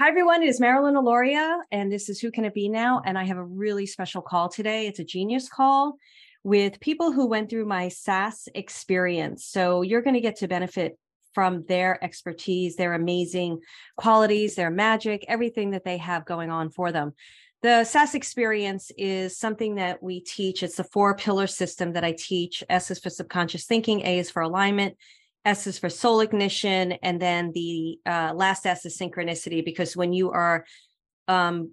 Hi, everyone. It is Marilyn Alauria, and this is Who Can It Be Now? And I have a really special call today. It's a genius call with people who went through my SAS experience. So you're going to get to benefit from their expertise, their amazing qualities, their magic, everything that they have going on for them. The SAS experience is something that we teach. It's the four pillar system that I teach. S is for subconscious thinking, A is for alignment, S is for soul ignition, and then the uh, last S is synchronicity. Because when you are um,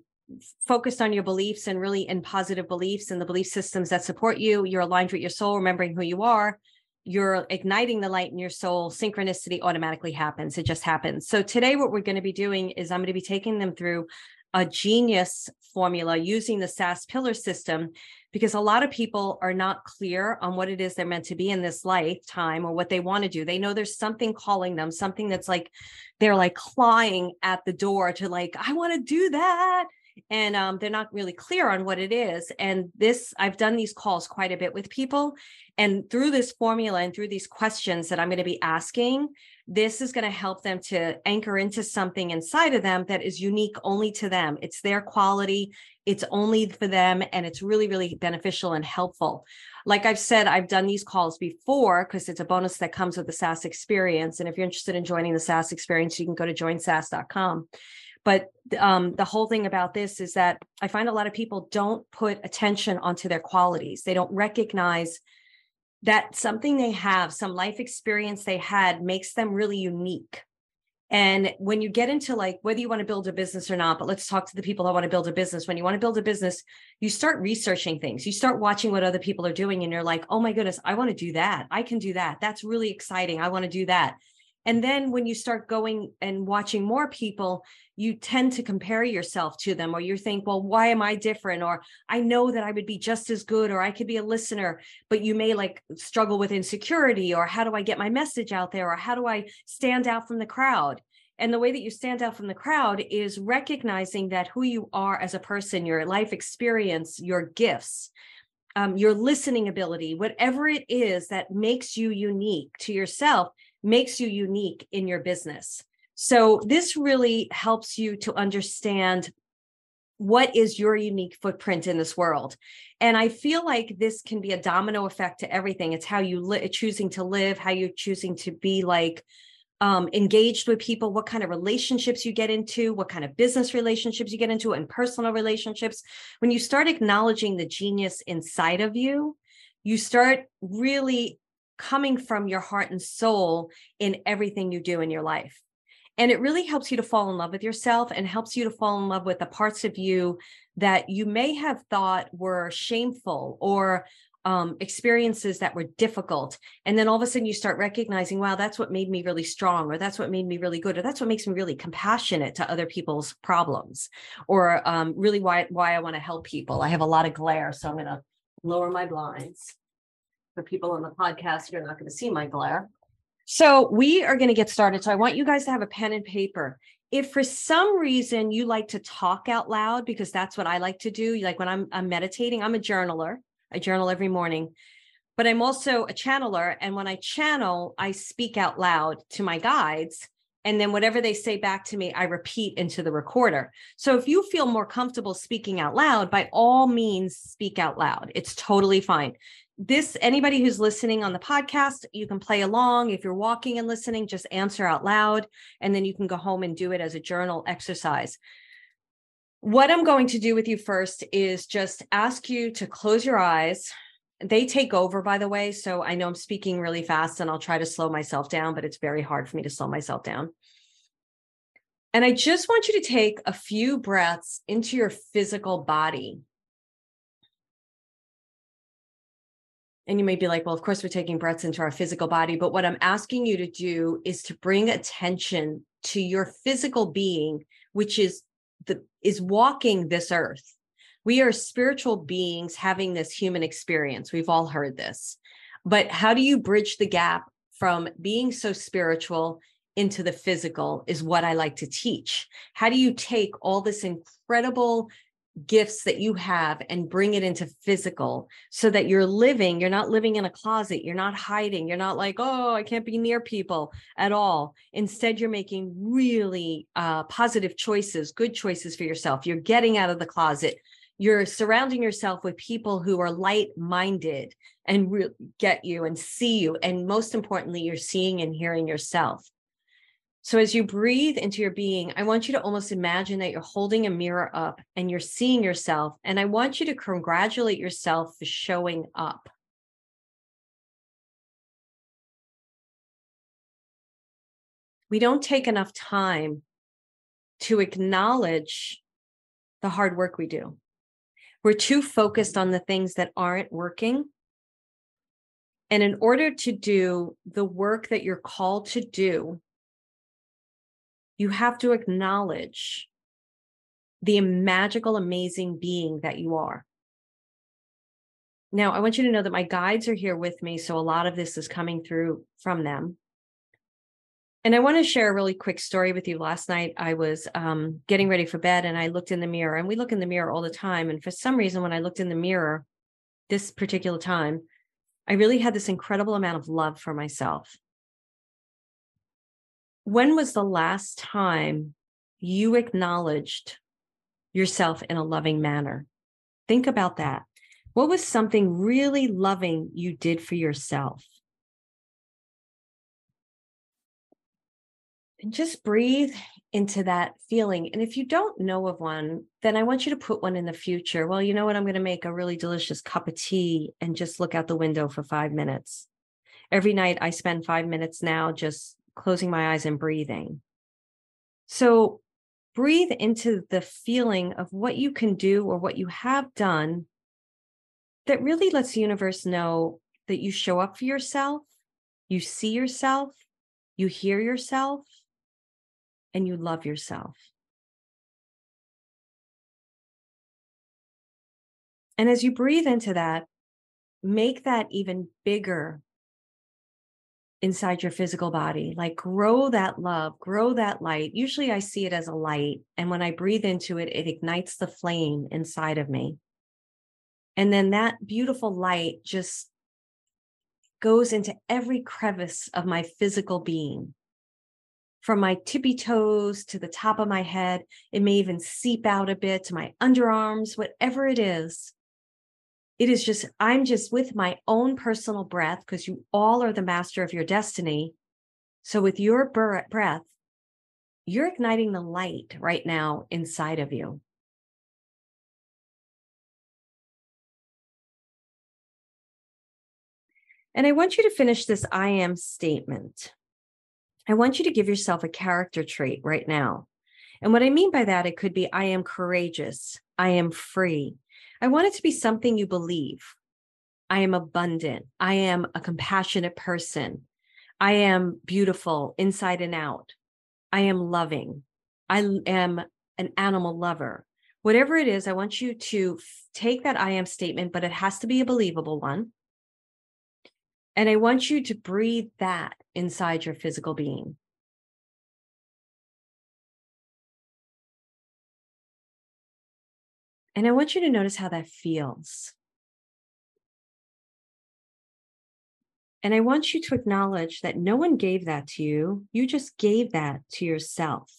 focused on your beliefs and really in positive beliefs and the belief systems that support you, you're aligned with your soul, remembering who you are. You're igniting the light in your soul. Synchronicity automatically happens. It just happens. So, today, what we're going to be doing is I'm going to be taking them through a genius formula using the SAS pillar system because a lot of people are not clear on what it is they're meant to be in this lifetime or what they want to do. They know there's something calling them, something that's like they're like clawing at the door to like, I want to do that. And um, they're not really clear on what it is. And this, I've done these calls quite a bit with people. And through this formula and through these questions that I'm going to be asking, this is going to help them to anchor into something inside of them that is unique only to them. It's their quality, it's only for them, and it's really, really beneficial and helpful. Like I've said, I've done these calls before because it's a bonus that comes with the SAS experience. And if you're interested in joining the SAS experience, you can go to joinsas.com. But um, the whole thing about this is that I find a lot of people don't put attention onto their qualities. They don't recognize that something they have, some life experience they had makes them really unique. And when you get into like whether you want to build a business or not, but let's talk to the people that want to build a business. When you want to build a business, you start researching things. You start watching what other people are doing and you're like, "Oh my goodness, I want to do that. I can do that. That's really exciting. I want to do that." And then when you start going and watching more people, you tend to compare yourself to them, or you think, well, why am I different? Or I know that I would be just as good, or I could be a listener, but you may like struggle with insecurity, or how do I get my message out there, or how do I stand out from the crowd? And the way that you stand out from the crowd is recognizing that who you are as a person, your life experience, your gifts, um, your listening ability, whatever it is that makes you unique to yourself, makes you unique in your business. So this really helps you to understand what is your unique footprint in this world. And i feel like this can be a domino effect to everything. It's how you li- choosing to live how you're choosing to be like um, engaged with people what kind of relationships you get into what kind of business relationships you get into and personal relationships. When you start acknowledging the genius inside of you you start really coming from your heart and soul in everything you do in your life. And it really helps you to fall in love with yourself and helps you to fall in love with the parts of you that you may have thought were shameful or um, experiences that were difficult. And then all of a sudden you start recognizing, wow, that's what made me really strong, or that's what made me really good, or that's what makes me really compassionate to other people's problems, or um, really why, why I want to help people. I have a lot of glare, so I'm going to lower my blinds for people on the podcast, you're not going to see my glare. So we are going to get started. So I want you guys to have a pen and paper. If for some reason you like to talk out loud, because that's what I like to do, like when I'm, I'm meditating, I'm a journaler. I journal every morning, but I'm also a channeler. And when I channel, I speak out loud to my guides. And then whatever they say back to me, I repeat into the recorder. So if you feel more comfortable speaking out loud, by all means, speak out loud. It's totally fine this anybody who's listening on the podcast you can play along. If you're walking and listening just answer out loud and then you can go home and do it as a journal exercise. What i'm going to do with you first is just ask you to close your eyes. They take over by the way so i know i'm speaking really fast and i'll try to slow myself down but it's very hard for me to slow myself down. And i just want you to take a few breaths into your physical body And you may be like, well, of course, we're taking breaths into our physical body. But what I'm asking you to do is to bring attention to your physical being, which is the is walking this earth. We are spiritual beings having this human experience. We've all heard this. But how do you bridge the gap from being so spiritual into the physical is what I like to teach. How do you take all this incredible gifts that you have and bring it into physical so that you're living you're not living in a closet you're not hiding you're not like oh i can't be near people at all. Instead you're making really uh, positive choices good choices for yourself. You're getting out of the closet. You're surrounding yourself with people who are light minded and re- get you and see you and most importantly you're seeing and hearing yourself so as you breathe into your being, I want you to almost imagine that you're holding a mirror up and you're seeing yourself. And I want you to congratulate yourself for showing up. We don't take enough time to acknowledge the hard work we do. We're too focused on the things that aren't working. And in order to do the work that you're called to do, you have to acknowledge the magical, amazing being that you are. Now, I want you to know that my guides are here with me. So a lot of this is coming through from them. And I want to share a really quick story with you. Last night, I was um, getting ready for bed and I looked in the mirror, and we look in the mirror all the time. And for some reason, when I looked in the mirror this particular time, I really had this incredible amount of love for myself when was the last time you acknowledged yourself in a loving manner? Think about that. What was something really loving you did for yourself? And just breathe into that feeling. And if you don't know of one, then I want you to put one in the future. Well, you know what? I'm going to make a really delicious cup of tea and just look out the window for five minutes. Every night I spend five minutes now just closing my eyes and breathing. So breathe into the feeling of what you can do or what you have done that really lets the universe know that you show up for yourself, you see yourself, you hear yourself, and you love yourself. And as you breathe into that, make that even bigger inside your physical body. Like grow that love, grow that light. Usually I see it as a light. And when I breathe into it, it ignites the flame inside of me. And then that beautiful light just goes into every crevice of my physical being. From my tippy toes to the top of my head, it may even seep out a bit to my underarms, whatever it is it is just i'm just with my own personal breath because you all are the master of your destiny. So with your breath you're igniting the light right now inside of you. And i want you to finish this i am statement. I want you to give yourself a character trait right now. And what i mean by that it could be i am courageous. I am free I want it to be something you believe. I am abundant. I am a compassionate person. I am beautiful inside and out. I am loving. I am an animal lover. Whatever it is, I want you to take that I am statement, but it has to be a believable one. And I want you to breathe that inside your physical being. And I want you to notice how that feels. And I want you to acknowledge that no one gave that to you. You just gave that to yourself.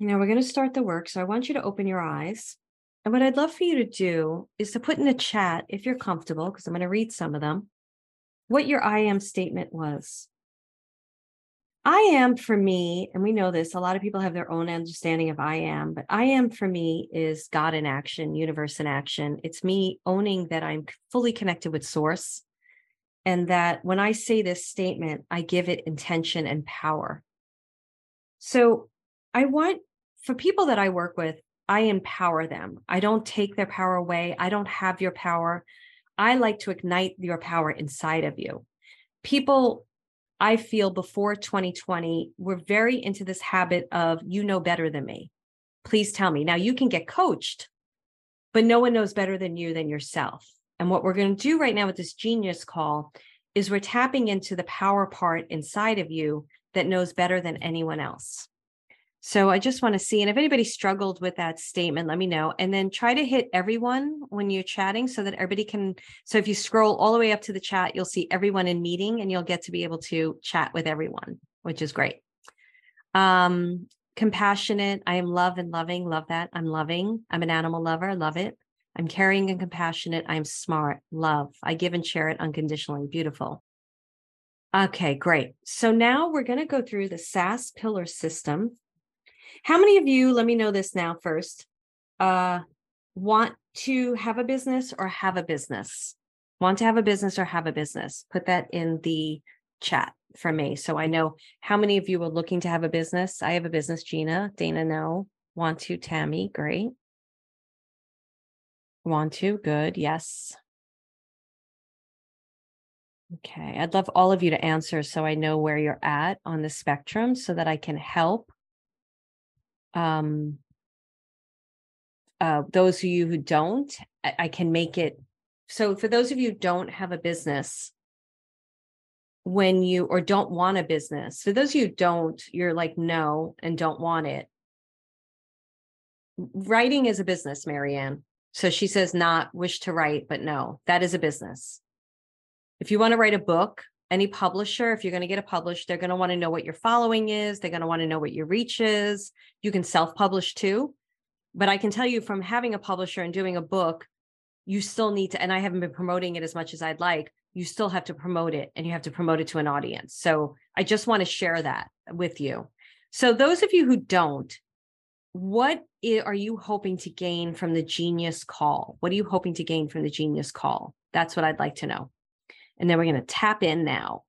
Now we're going to start the work. So I want you to open your eyes. And what I'd love for you to do is to put in the chat, if you're comfortable, because I'm going to read some of them, what your I am statement was. I am for me, and we know this, a lot of people have their own understanding of I am, but I am for me is God in action, universe in action. It's me owning that I'm fully connected with source and that when I say this statement, I give it intention and power. So I want for people that I work with, I empower them. I don't take their power away. I don't have your power. I like to ignite your power inside of you. People I feel before 2020, we're very into this habit of you know better than me. Please tell me. Now you can get coached, but no one knows better than you than yourself. And what we're going to do right now with this genius call is we're tapping into the power part inside of you that knows better than anyone else. So I just want to see. And if anybody struggled with that statement, let me know. And then try to hit everyone when you're chatting so that everybody can. So if you scroll all the way up to the chat, you'll see everyone in meeting and you'll get to be able to chat with everyone, which is great. Um, compassionate. I am love and loving. Love that. I'm loving. I'm an animal lover. Love it. I'm caring and compassionate. I'm smart. Love. I give and share it unconditionally. Beautiful. Okay, great. So now we're going to go through the SAS pillar system how many of you, let me know this now first, uh, want to have a business or have a business? Want to have a business or have a business? Put that in the chat for me so I know how many of you are looking to have a business. I have a business, Gina. Dana, no. Want to, Tammy, great. Want to, good, yes. Okay, I'd love all of you to answer so I know where you're at on the spectrum so that I can help um uh those of you who don't I, I can make it so for those of you who don't have a business when you or don't want a business for those of you who don't you're like no and don't want it writing is a business marianne so she says not wish to write but no that is a business. If you want to write a book any publisher, if you're going to get a published, they're going to want to know what your following is. They're going to want to know what your reach is. You can self publish too. But I can tell you from having a publisher and doing a book, you still need to, and I haven't been promoting it as much as I'd like, you still have to promote it and you have to promote it to an audience. So I just want to share that with you. So, those of you who don't, what are you hoping to gain from the genius call? What are you hoping to gain from the genius call? That's what I'd like to know. And then we're going to tap in now.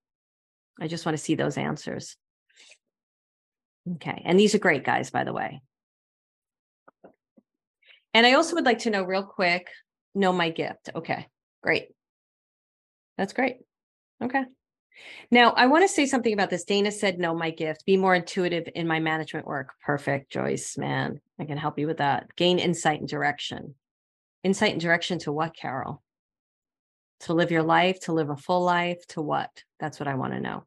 I just want to see those answers. Okay. And these are great, guys, by the way. And I also would like to know real quick know my gift. Okay. Great. That's great. Okay. Now, I want to say something about this. Dana said, "Know my gift. Be more intuitive in my management work. Perfect, Joyce, man. I can help you with that. Gain insight and direction. Insight and direction to what, Carol? To live your life, to live a full life, to what? That's what I want to know.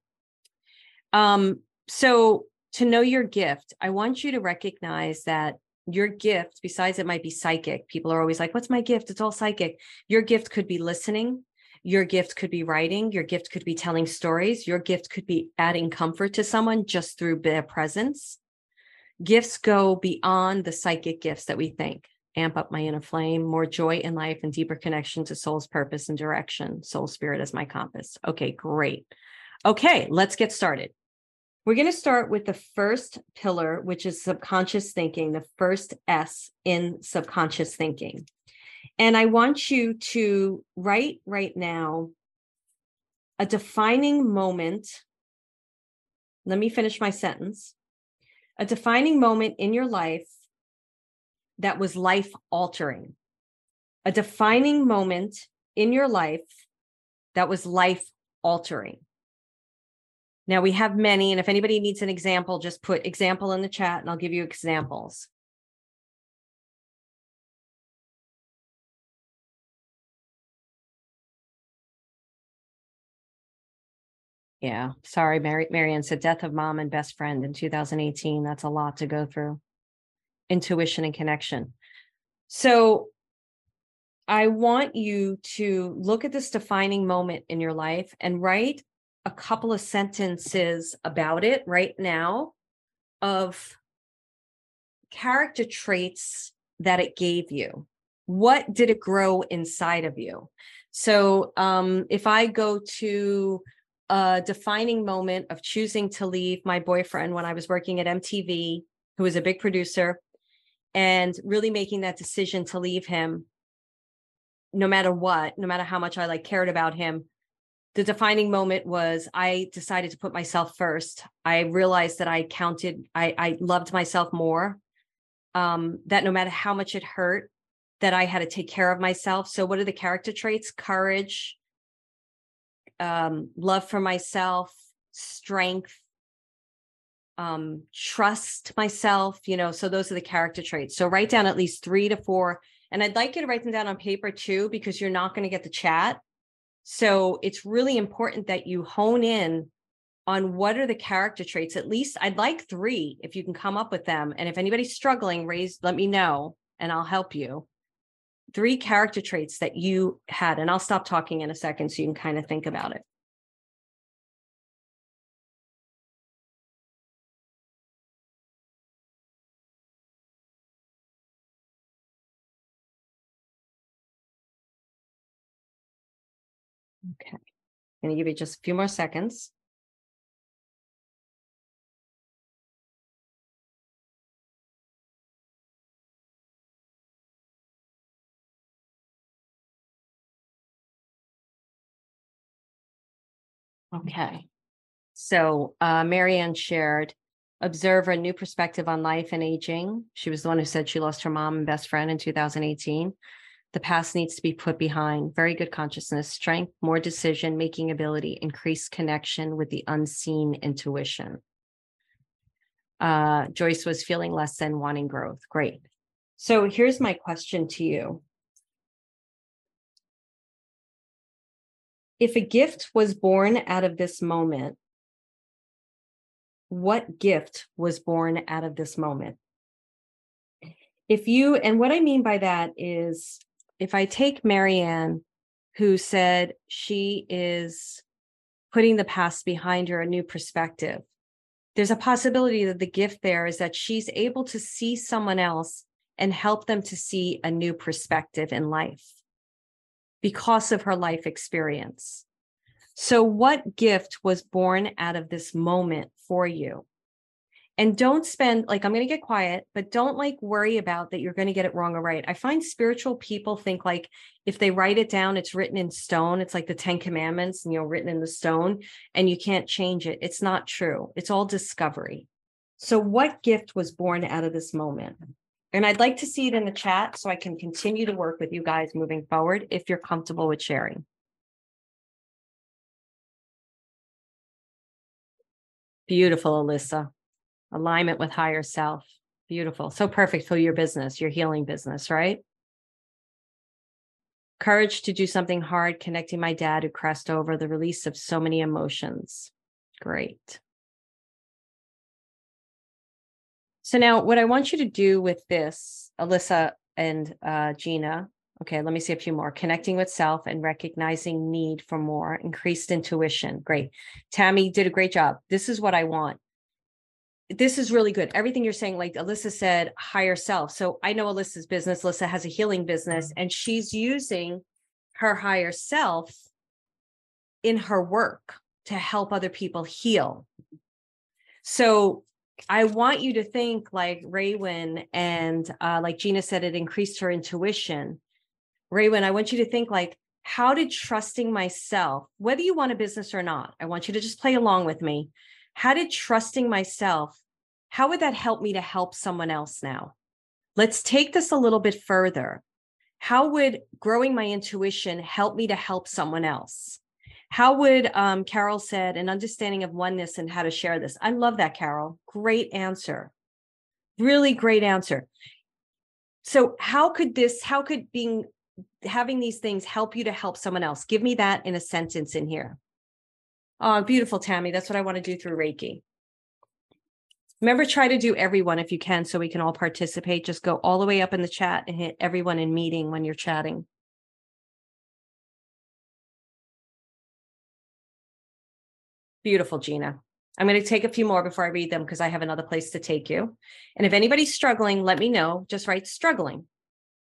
Um, so to know your gift, I want you to recognize that your gift, besides it might be psychic, people are always like, What's my gift? It's all psychic. Your gift could be listening. Your gift could be writing. Your gift could be telling stories. Your gift could be adding comfort to someone just through their presence. Gifts go beyond the psychic gifts that we think amp up my inner flame, more joy in life, and deeper connection to soul's purpose and direction. Soul spirit as my compass. Okay, great. Okay, let's get started. We're going to start with the first pillar, which is subconscious thinking, the first S in subconscious thinking. And I want you to write right now a defining moment. Let me finish my sentence. A defining moment in your life that was life altering, a defining moment in your life that was life altering. Now we have many, and if anybody needs an example, just put example in the chat and I'll give you examples. Yeah, sorry, Mary. Marianne said death of mom and best friend in 2018. That's a lot to go through intuition and connection. So I want you to look at this defining moment in your life and write a couple of sentences about it right now of character traits that it gave you. What did it grow inside of you? So um, if I go to a defining moment of choosing to leave my boyfriend when I was working at MTV, who was a big producer, and really making that decision to leave him no matter what no matter how much i like cared about him the defining moment was i decided to put myself first. I realized that i counted i i loved myself more um that no matter how much it hurt that i had to take care of myself. So what are the character traits? Courage um love for myself strength um trust myself you know so those are the character traits so write down at least three to four and i'd like you to write them down on paper too because you're not going to get the chat so it's really important that you hone in on what are the character traits. At least I'd like three if you can come up with them. And if anybody's struggling, raise, let me know and I'll help you. Three character traits that you had. And I'll stop talking in a second so you can kind of think about it. I'm going to give you just a few more seconds. Okay. So uh, Marianne shared, observe a new perspective on life and aging. She was the one who said she lost her mom and best friend in 2018. The past needs to be put behind. Very good consciousness, strength, more decision making ability, increased connection with the unseen intuition. Uh, Joyce was feeling less than wanting growth. Great. So here's my question to you if a gift was born out of this moment, what gift was born out of this moment? If you, and what I mean by that is if I take Marianne, who said she is putting the past behind her, a new perspective, there's a possibility that the gift there is that she's able to see someone else and help them to see a new perspective in life because of her life experience. So, what gift was born out of this moment for you? And don't spend, like, I'm going to get quiet, but don't like worry about that you're going to get it wrong or right. I find spiritual people think like if they write it down, it's written in stone. It's like the 10 commandments, and you know, written in the stone, and you can't change it. It's not true. It's all discovery. So, what gift was born out of this moment? And I'd like to see it in the chat so I can continue to work with you guys moving forward if you're comfortable with sharing. Beautiful, Alyssa. Alignment with higher self. Beautiful. So perfect for your business, your healing business, right? Courage to do something hard, connecting my dad who crossed over, the release of so many emotions. Great. So now what I want you to do with this, Alyssa and uh, Gina, okay, let me see a few more. Connecting with self and recognizing need for more, increased intuition. Great. Tammy did a great job. This is what I want. This is really good. Everything you're saying, like Alyssa said, higher self. So I know Alyssa's business. Alyssa has a healing business mm-hmm. and she's using her higher self in her work to help other people heal. So I want you to think like Raywin and uh, like Gina said, it increased her intuition. Raywin, I want you to think like, how did trusting myself, whether you want a business or not, I want you to just play along with me. How did trusting myself, how would that help me to help someone else now? Let's take this a little bit further. How would growing my intuition help me to help someone else? How would um, Carol said an understanding of oneness and how to share this? I love that, Carol. Great answer. Really great answer. So, how could this, how could being having these things help you to help someone else? Give me that in a sentence in here. Oh, beautiful, Tammy. That's what I want to do through Reiki. Remember, try to do everyone if you can so we can all participate. Just go all the way up in the chat and hit everyone in meeting when you're chatting. Beautiful, Gina. I'm going to take a few more before I read them because I have another place to take you. And if anybody's struggling, let me know. Just write struggling.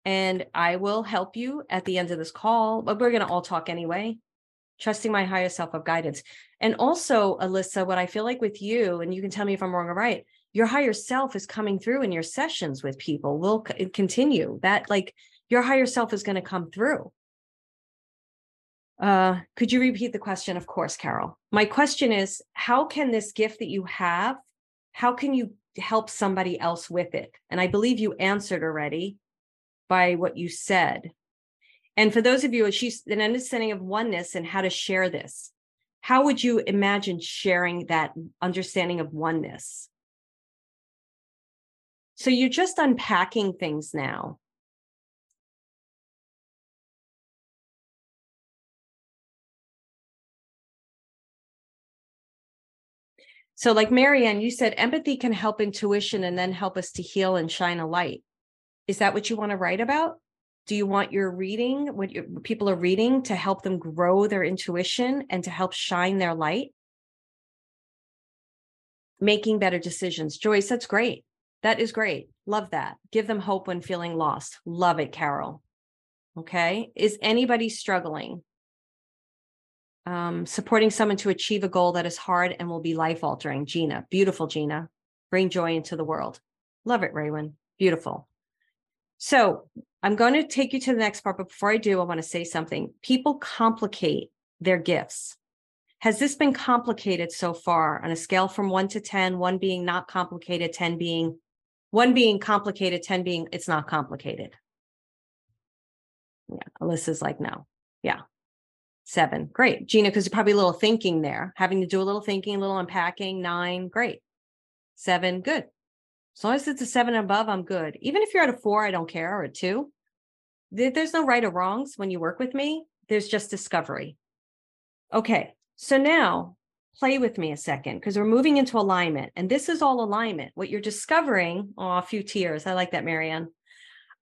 And I will help you at the end of this call. But we're going to all talk anyway. Trusting my higher self of guidance. And also, Alyssa, what I feel like with you, and you can tell me if I'm wrong or right, your higher self is coming through in your sessions with people. We'll continue that, like, your higher self is going to come through. Uh, could you repeat the question? Of course, Carol. My question is how can this gift that you have, how can you help somebody else with it? And I believe you answered already by what you said. And for those of you, she's an understanding of oneness and how to share this. How would you imagine sharing that understanding of oneness? So you're just unpacking things now. So, like Marianne, you said empathy can help intuition and then help us to heal and shine a light. Is that what you want to write about? Do you want your reading, what your, people are reading, to help them grow their intuition and to help shine their light? Making better decisions. Joyce, that's great. That is great. Love that. Give them hope when feeling lost. Love it, Carol. Okay. Is anybody struggling? Um, supporting someone to achieve a goal that is hard and will be life altering. Gina, beautiful Gina. Bring joy into the world. Love it, Raywin. Beautiful. So I'm going to take you to the next part, but before I do, I want to say something. People complicate their gifts. Has this been complicated so far on a scale from one to 10, one being not complicated, 10 being one being complicated, 10 being it's not complicated? Yeah, Alyssa's like, no. Yeah. Seven. Great. Gina, because you're probably a little thinking there, having to do a little thinking, a little unpacking. Nine. Great. Seven. Good. As long as it's a seven above, I'm good. Even if you're at a four, I don't care, or a two. There's no right or wrongs when you work with me. There's just discovery. Okay. So now play with me a second because we're moving into alignment. And this is all alignment. What you're discovering, oh, a few tears. I like that, Marianne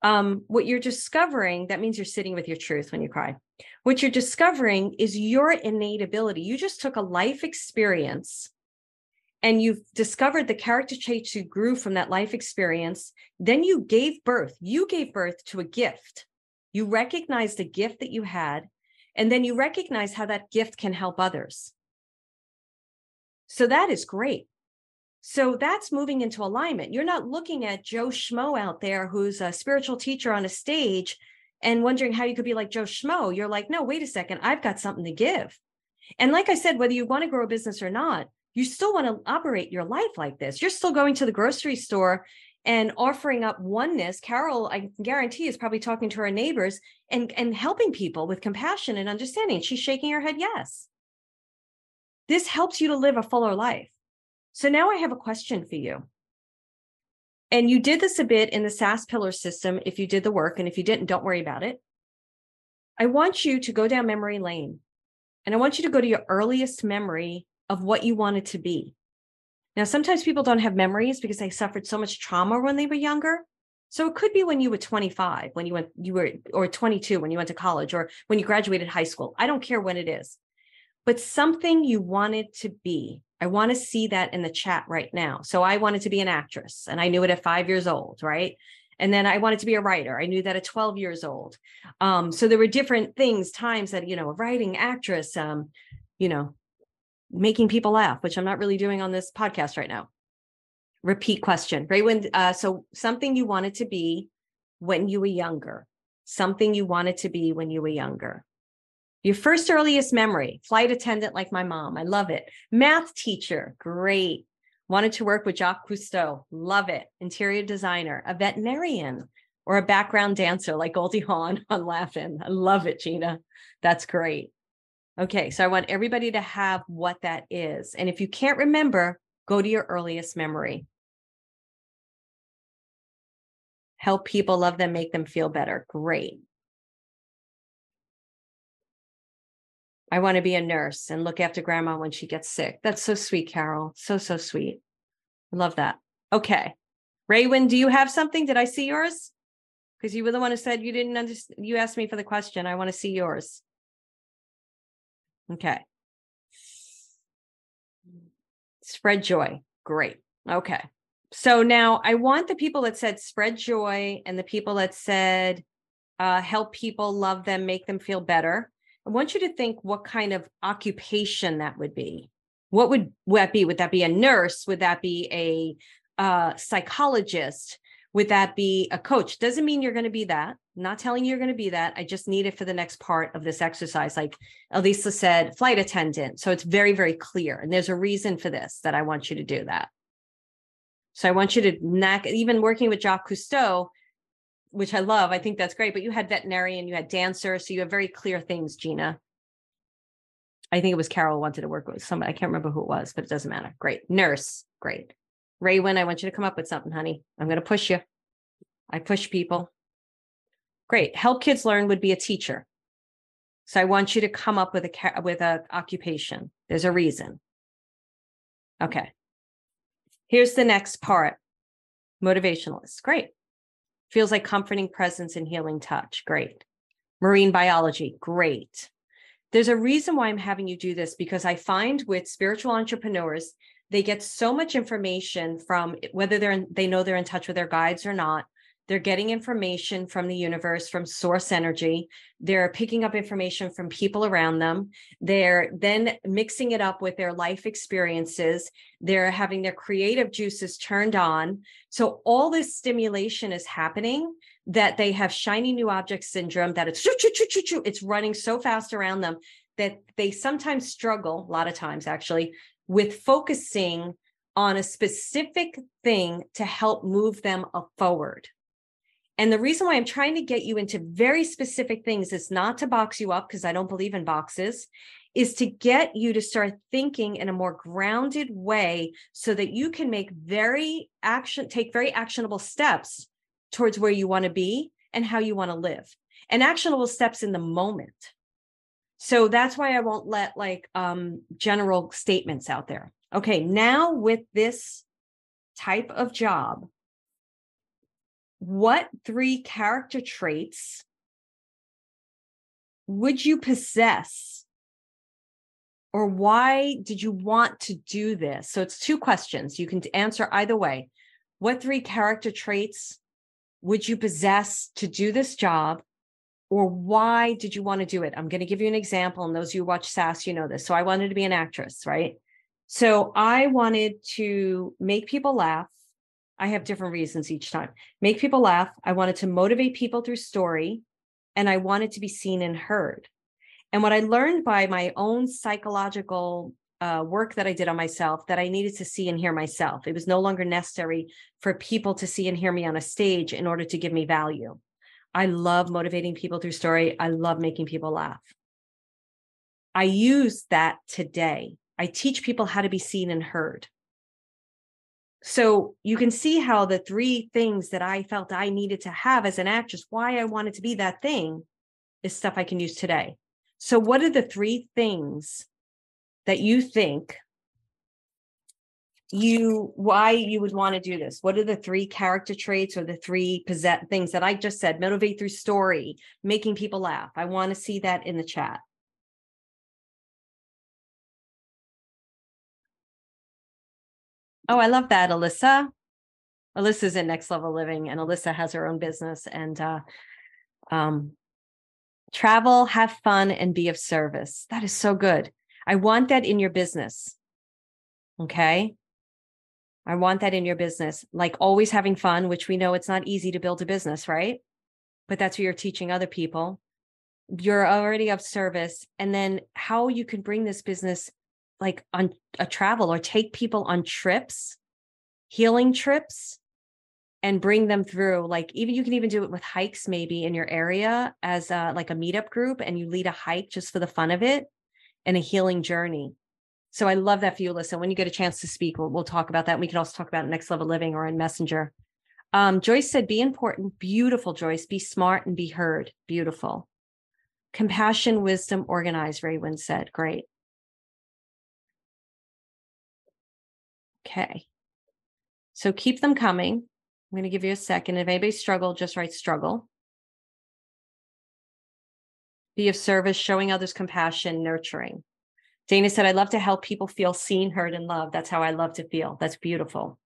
um, what you're discovering, that means you're sitting with your truth when you cry. What you're discovering is your innate ability. You just took a life experience and you've discovered the character traits you grew from that life experience. Then you gave birth. You gave birth to a gift. You recognized a gift that you had, and then you recognize how that gift can help others. So that is great. So that's moving into alignment. You're not looking at Joe Schmo out there who's a spiritual teacher on a stage and wondering how you could be like Joe Schmo. You're like, no, wait a second, I've got something to give. And like I said, whether you want to grow a business or not, you still want to operate your life like this. You're still going to the grocery store and offering up oneness. Carol, I guarantee, is probably talking to her neighbors and, and helping people with compassion and understanding. She's shaking her head, yes. This helps you to live a fuller life. So now I have a question for you. And you did this a bit in the SAS pillar system if you did the work. And if you didn't, don't worry about it. I want you to go down memory lane and I want you to go to your earliest memory of what you wanted to be. Now, sometimes people don't have memories because they suffered so much trauma when they were younger. So it could be when you were 25, when you went, you were, or 22, when you went to college, or when you graduated high school. I don't care when it is, but something you wanted to be. I want to see that in the chat right now. So I wanted to be an actress and I knew it at five years old, right? And then I wanted to be a writer. I knew that at 12 years old. Um, so there were different things, times that, you know, writing, actress, um, you know, making people laugh, which I'm not really doing on this podcast right now. Repeat question. Raywin, uh, so something you wanted to be when you were younger, something you wanted to be when you were younger. Your first earliest memory, flight attendant like my mom. I love it. Math teacher, great. Wanted to work with Jacques Cousteau. Love it. Interior designer, a veterinarian, or a background dancer like Goldie Hawn on Laugh-In. I love it, Gina. That's great. Okay, so I want everybody to have what that is. And if you can't remember, go to your earliest memory. Help people, love them, make them feel better. Great. I want to be a nurse and look after grandma when she gets sick. That's so sweet, Carol. So, so sweet. I love that. Okay. Raywin, do you have something? Did I see yours? Because you were the one who said you didn't understand. You asked me for the question. I want to see yours. Okay. Spread joy. Great. Okay. So now I want the people that said spread joy and the people that said uh, help people, love them, make them feel better. I want you to think what kind of occupation that would be. What would, that be? Would that be a nurse? Would that be a uh, psychologist? Would that be a coach? Doesn't mean you're going to be that. Not telling you you're going to be that. I just need it for the next part of this exercise. Like Elisa said, flight attendant. So it's very, very clear. And there's a reason for this that I want you to do that. So I want you to knack, even working with Jacques Cousteau, which I love. I think that's great. But you had veterinarian, you had dancer, so you have very clear things, Gina. I think it was Carol wanted to work with somebody. I can't remember who it was, but it doesn't matter. Great. Nurse, great. Raywin, I want you to come up with something, honey. I'm going to push you. I push people. Great. Help kids learn would be a teacher. So I want you to come up with a with a occupation. There's a reason. Okay. Here's the next part motivationalist. Great. Feels like comforting presence and healing touch. Great. Marine biology. Great. There's a reason why I'm having you do this because I find with spiritual entrepreneurs, they get so much information from whether they're in, they know they're in touch with their guides or not they're getting information from the universe, from source energy. They're picking up information from people around them. They're then mixing it up with their life experiences. They're having their creative juices turned on. So all this stimulation is happening that they have shiny new object syndrome, that it's it's running so fast around them that they sometimes struggle, a lot of times actually, with focusing on a specific thing to help move them forward. And the reason why I'm trying to get you into very specific things is not to box you up because I don't believe in boxes, is to get you to start thinking in a more grounded way so that you can make very action, take very actionable steps towards where you want to be and how you want to live and actionable steps in the moment. So that's why I won't let like um, general statements out there. Okay, now with this type of job, what three character traits would you possess? Or why did you want to do this? So it's two questions. You can answer either way. What three character traits would you possess to do this job? Or why did you want to do it? I'm going to give you an example. And those of you watch SAS, you know this. So I wanted to be an actress, right? So I wanted to make people laugh I have different reasons each time. Make people laugh. I wanted to motivate people through story, and I wanted to be seen and heard. And what I learned by my own psychological uh, work that I did on myself that I needed to see and hear myself. It was no longer necessary for people to see and hear me on a stage in order to give me value. I love motivating people through story. I love making people laugh. I use that today. I teach people how to be seen and heard. So you can see how the three things that I felt I needed to have as an actress, why I wanted to be that thing, is stuff I can use today. So, what are the three things that you think you why you would want to do this? What are the three character traits or the three possess things that I just said? Motivate through story, making people laugh. I want to see that in the chat. Oh, I love that, Alyssa. Alyssa's in Next Level Living, and Alyssa has her own business. And uh, um, travel, have fun, and be of service. That is so good. I want that in your business. Okay. I want that in your business, like always having fun, which we know it's not easy to build a business, right? But that's what you're teaching other people. You're already of service. And then how you can bring this business like on a travel or take people on trips, healing trips, and bring them through. Like even you can even do it with hikes, maybe in your area as a, like a meetup group, and you lead a hike just for the fun of it and a healing journey. So I love that for you, Alyssa. When you get a chance to speak, we'll, we'll talk about that. We can also talk about next level living or in Messenger. Um, Joyce said, be important. Beautiful, Joyce. Be smart and be heard. Beautiful. Compassion, wisdom, organized, Raywin said. Great. Okay. So keep them coming. I'm going to give you a second. If anybody struggle, just write struggle. Be of service, showing others compassion, nurturing. Dana said, I love to help people feel seen, heard, and loved. That's how I love to feel. That's beautiful.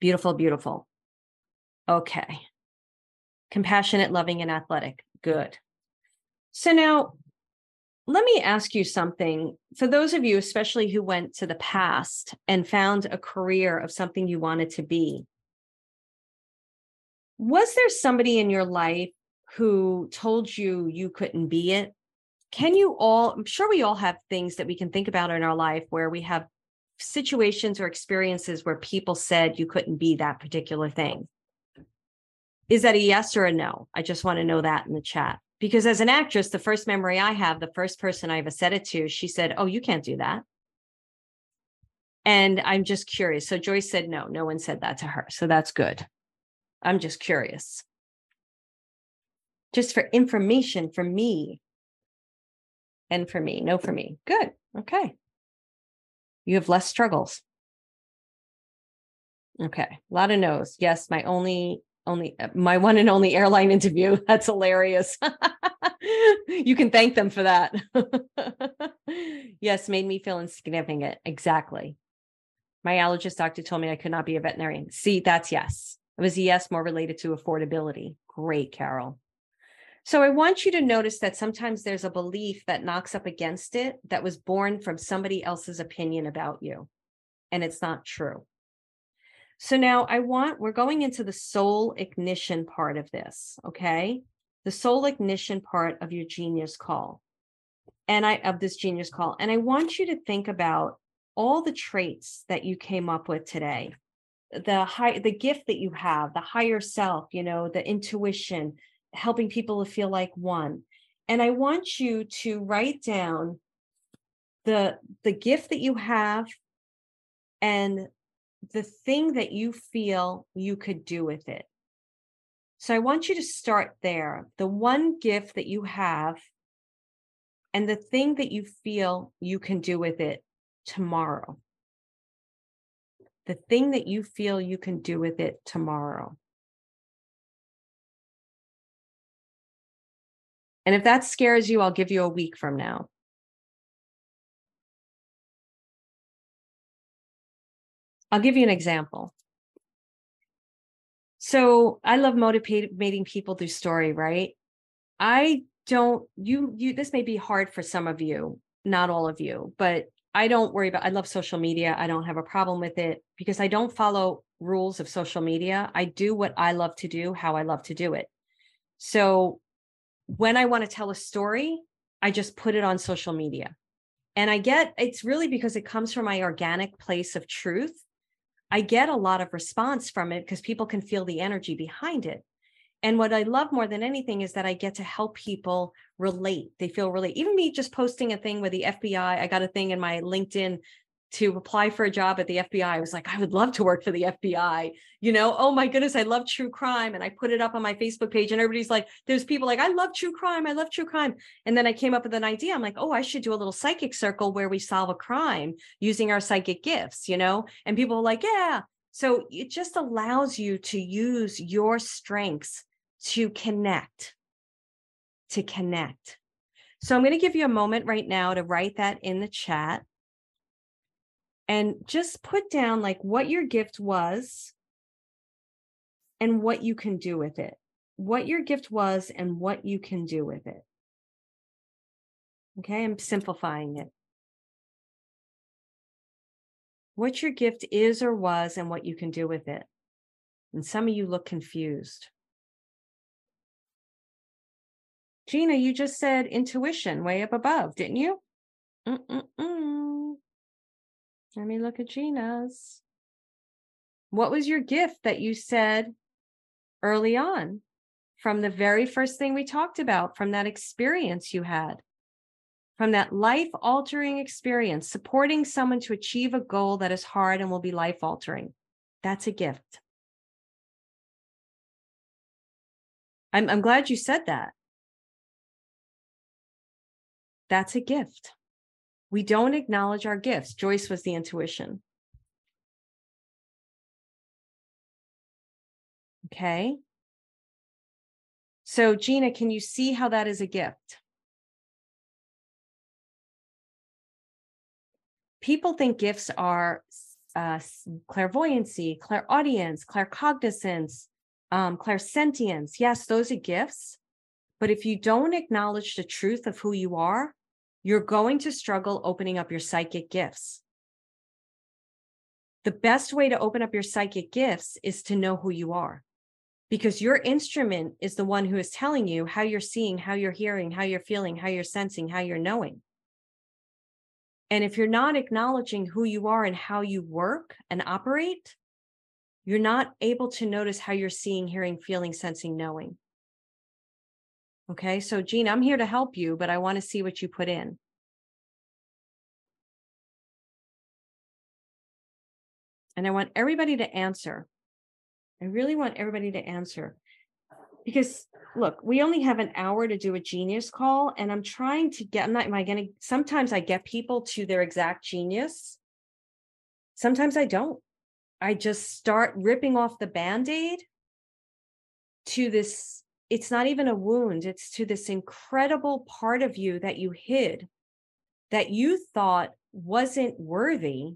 Beautiful, beautiful. Okay. Compassionate, loving, and athletic. Good. So now let me ask you something. For those of you, especially who went to the past and found a career of something you wanted to be, was there somebody in your life who told you you couldn't be it? Can you all, I'm sure we all have things that we can think about in our life where we have situations or experiences where people said you couldn't be that particular thing. Is that a yes or a no? I just want to know that in the chat because as an actress, the first memory I have, the first person I ever said it to, she said, Oh, you can't do that. And I'm just curious. So Joyce said, No, no one said that to her. So that's good. I'm just curious. Just for information for me and for me, no for me. Good. Okay. You have less struggles. Okay. A lot of no's. Yes, my only only uh, my one and only airline interview. That's hilarious. you can thank them for that. yes, made me feel insignificant. Exactly. My allergist doctor told me I could not be a veterinarian. See, that's yes. It was a yes more related to affordability. Great, Carol. So I want you to notice that sometimes there's a belief that knocks up against it that was born from somebody else's opinion about you. And it's not true. So now I want, we're going into the soul ignition part of this. Okay. The soul ignition part of your genius call and I, of this genius call. And I want you to think about all the traits that you came up with today the high the gift that you have the higher self you know the intuition helping people to feel like one and i want you to write down the the gift that you have and the thing that you feel you could do with it. So I want you to start there. The one gift that you have and the thing that you feel you can do with it tomorrow. The thing that you feel you can do with it tomorrow. And if that scares you, I'll give you a week from now. I'll give you an example. So I love motivating people through story, right? I don't you you this may be hard for some of you, not all of you, but I don't worry about I love social media. I don't have a problem with it because I don't follow rules of social media. I do what I love to do, how I love to do it. So when I want to tell a story, I just put it on social media. And I get it's really because it comes from my organic place of truth I get a lot of response from it because people can feel the energy behind it. And what I love more than anything is that I get to help people relate. They feel relate. Even me just posting a thing with the FBI, I got a thing in my LinkedIn to apply for a job at the FBI. I was like, I would love to work for the FBI. You know, oh my goodness, I love true crime. And I put it up on my Facebook page, and everybody's like, there's people like, I love true crime. I love true crime. And then I came up with an idea. I'm like, oh, I should do a little psychic circle where we solve a crime using our psychic gifts, you know? And people are like, yeah. So it just allows you to use your strengths to connect, to connect. So I'm going to give you a moment right now to write that in the chat and just put down like what your gift was and what you can do with it. What your gift was and what you can do with it. Okay, I'm simplifying it. What your gift is or was and what you can do with it. And some of you look confused. Gina, you just said intuition way up above, didn't you? Mm-mm-mm. Let me look at Gina's. What was your gift that you said early on from the very first thing we talked about, from that experience you had, from that life altering experience, supporting someone to achieve a goal that is hard and will be life altering? That's a gift. I'm, I'm glad you said that. That's a gift. We don't acknowledge our gifts. Joyce was the intuition. Okay. So, Gina, can you see how that is a gift? People think gifts are uh, clairvoyancy, clairaudience, claircognizance, um, clairsentience. Yes, those are gifts. But if you don't acknowledge the truth of who you are, you're going to struggle opening up your psychic gifts. The best way to open up your psychic gifts is to know who you are because your instrument is the one who is telling you how you're seeing, how you're hearing, how you're feeling, how you're sensing, how you're knowing. And if you're not acknowledging who you are and how you work and operate, you're not able to notice how you're seeing, hearing, feeling, sensing, knowing. Okay, so Gene, I'm here to help you, but I want to see what you put in. And I want everybody to answer. I really want everybody to answer because look, we only have an hour to do a genius call, and I'm trying to get, I'm not, am I going to, sometimes I get people to their exact genius. Sometimes I don't. I just start ripping off the band aid to this. It's not even a wound, it's to this incredible part of you that you hid that you thought wasn't worthy.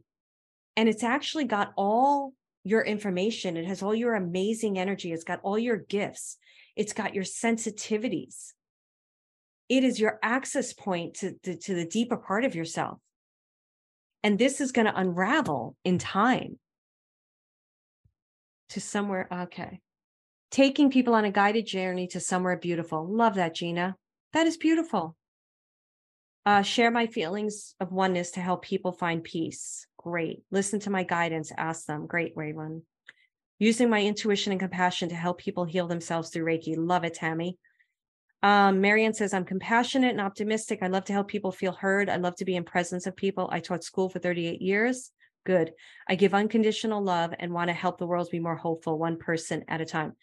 And it's actually got all your information, it has all your amazing energy, it's got all your gifts, it's got your sensitivities. It is your access point to, to, to the deeper part of yourself. And this is going to unravel in time to somewhere. Okay. Taking people on a guided journey to somewhere beautiful. Love that, Gina. That is beautiful. Uh, share my feelings of oneness to help people find peace. Great. Listen to my guidance. Ask them. Great, Raylan. Using my intuition and compassion to help people heal themselves through Reiki. Love it, Tammy. Um, Marianne says, I'm compassionate and optimistic. I love to help people feel heard. I love to be in presence of people. I taught school for 38 years. Good. I give unconditional love and want to help the world be more hopeful, one person at a time.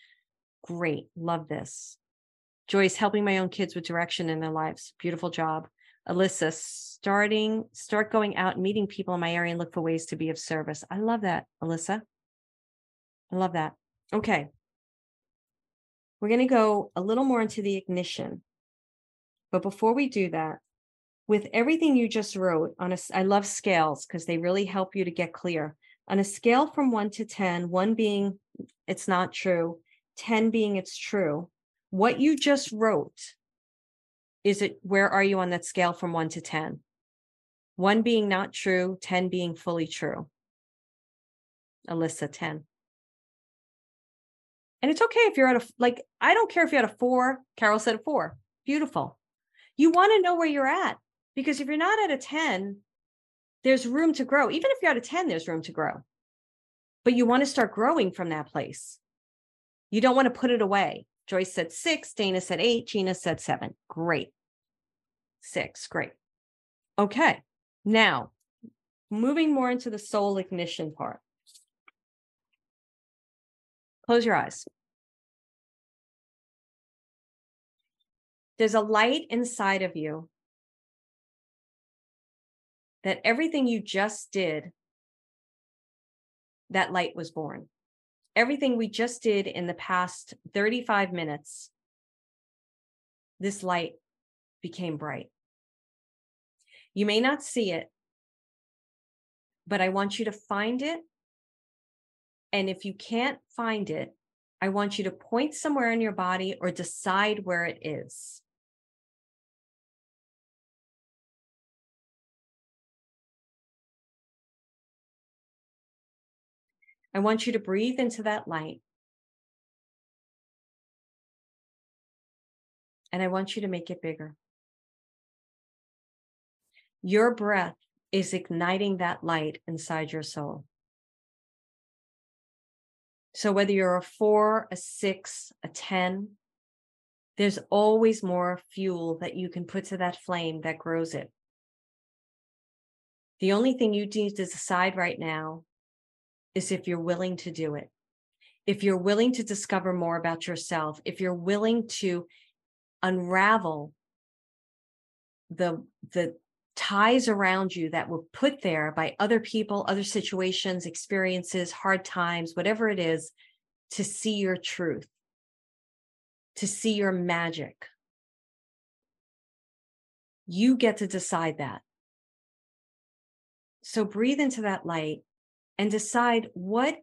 Great. Love this. Joyce, helping my own kids with direction in their lives. Beautiful job. Alisa, starting, start going out meeting people in my area and look for ways to be of service. I love that, Alisa. I love that. Okay. We're going to go a little more into the ignition. But before we do that, with everything you just wrote on a, I love scales because they really help you to get clear. On a scale from one to 10, one being it's not true, 10 being it's true, what you just wrote, is it where are you on that scale from one to 10? One being not true, 10 being fully true. Alisa, 10. And it's okay if you're at a, like, I don't care if you're at a four. Carol said a four. Beautiful. You want to know where you're at because if you're not at a 10, there's room to grow. Even if you're at a 10, there's room to grow. But you want to start growing from that place. You don't want to put it away. Joyce said six, Dana said eight, Gina said seven. Great. Six, great. Okay. Now, moving more into the soul ignition part. Close your eyes. There's a light inside of you that everything you just did, that light was born. Everything we just did in the past 35 minutes, this light became bright. You may not see it, but I want you to find it. And if you can't find it, I want you to point somewhere in your body or decide where it is. I want you to breathe into that light. And I want you to make it bigger. Your breath is igniting that light inside your soul. So whether you're a four, a six, a 10, there's always more fuel that you can put to that flame that grows it. The only thing you need to decide right now is if you're willing to do it. If you're willing to discover more about yourself, if you're willing to unravel the the ties around you that were put there by other people, other situations, experiences, hard times, whatever it is, to see your truth, to see your magic. You get to decide that. So breathe into that light and decide what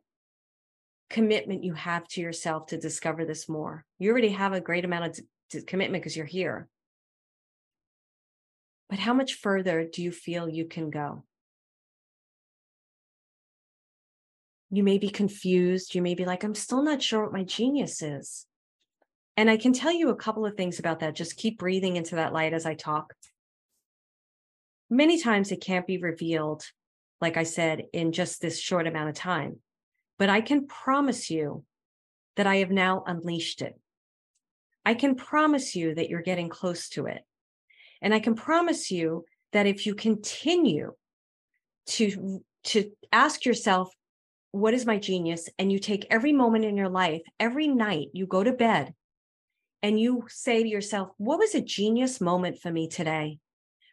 commitment you have to yourself to discover this more. You already have a great amount of commitment because you're here. But how much further do you feel you can go? You may be confused. You may be like, I'm still not sure what my genius is. And I can tell you a couple of things about that. Just keep breathing into that light as I talk. Many times it can't be revealed like I said, in just this short amount of time. But I can promise you that I have now unleashed it. I can promise you that you're getting close to it. And I can promise you that if you continue to, to ask yourself, what is my genius? And you take every moment in your life, every night you go to bed and you say to yourself, what was a genius moment for me today?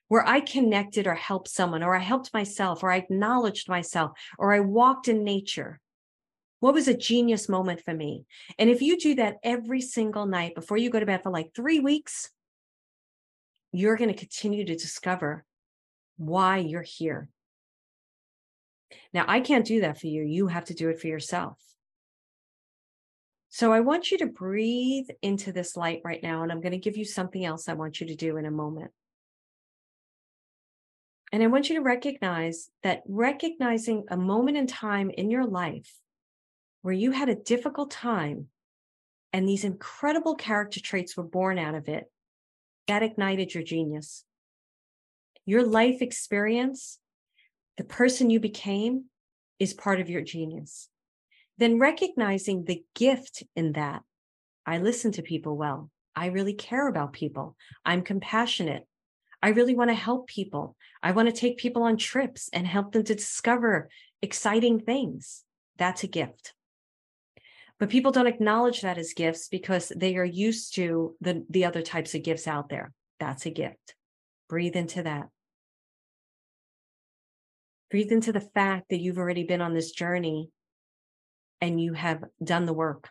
Where I connected or helped someone, or I helped myself, or I acknowledged myself, or I walked in nature. What was a genius moment for me? And if you do that every single night before you go to bed for like three weeks, you're going to continue to discover why you're here. Now, I can't do that for you. You have to do it for yourself. So I want you to breathe into this light right now, and I'm going to give you something else I want you to do in a moment. And I want you to recognize that recognizing a moment in time in your life where you had a difficult time and these incredible character traits were born out of it, that ignited your genius. Your life experience, the person you became, is part of your genius. Then recognizing the gift in that. I listen to people well. I really care about people. I'm compassionate. I really want to help people. I want to take people on trips and help them to discover exciting things. That's a gift. But people don't acknowledge that as gifts because they are used to the, the other types of gifts out there. That's a gift. Breathe into that. Breathe into the fact that you've already been on this journey and you have done the work.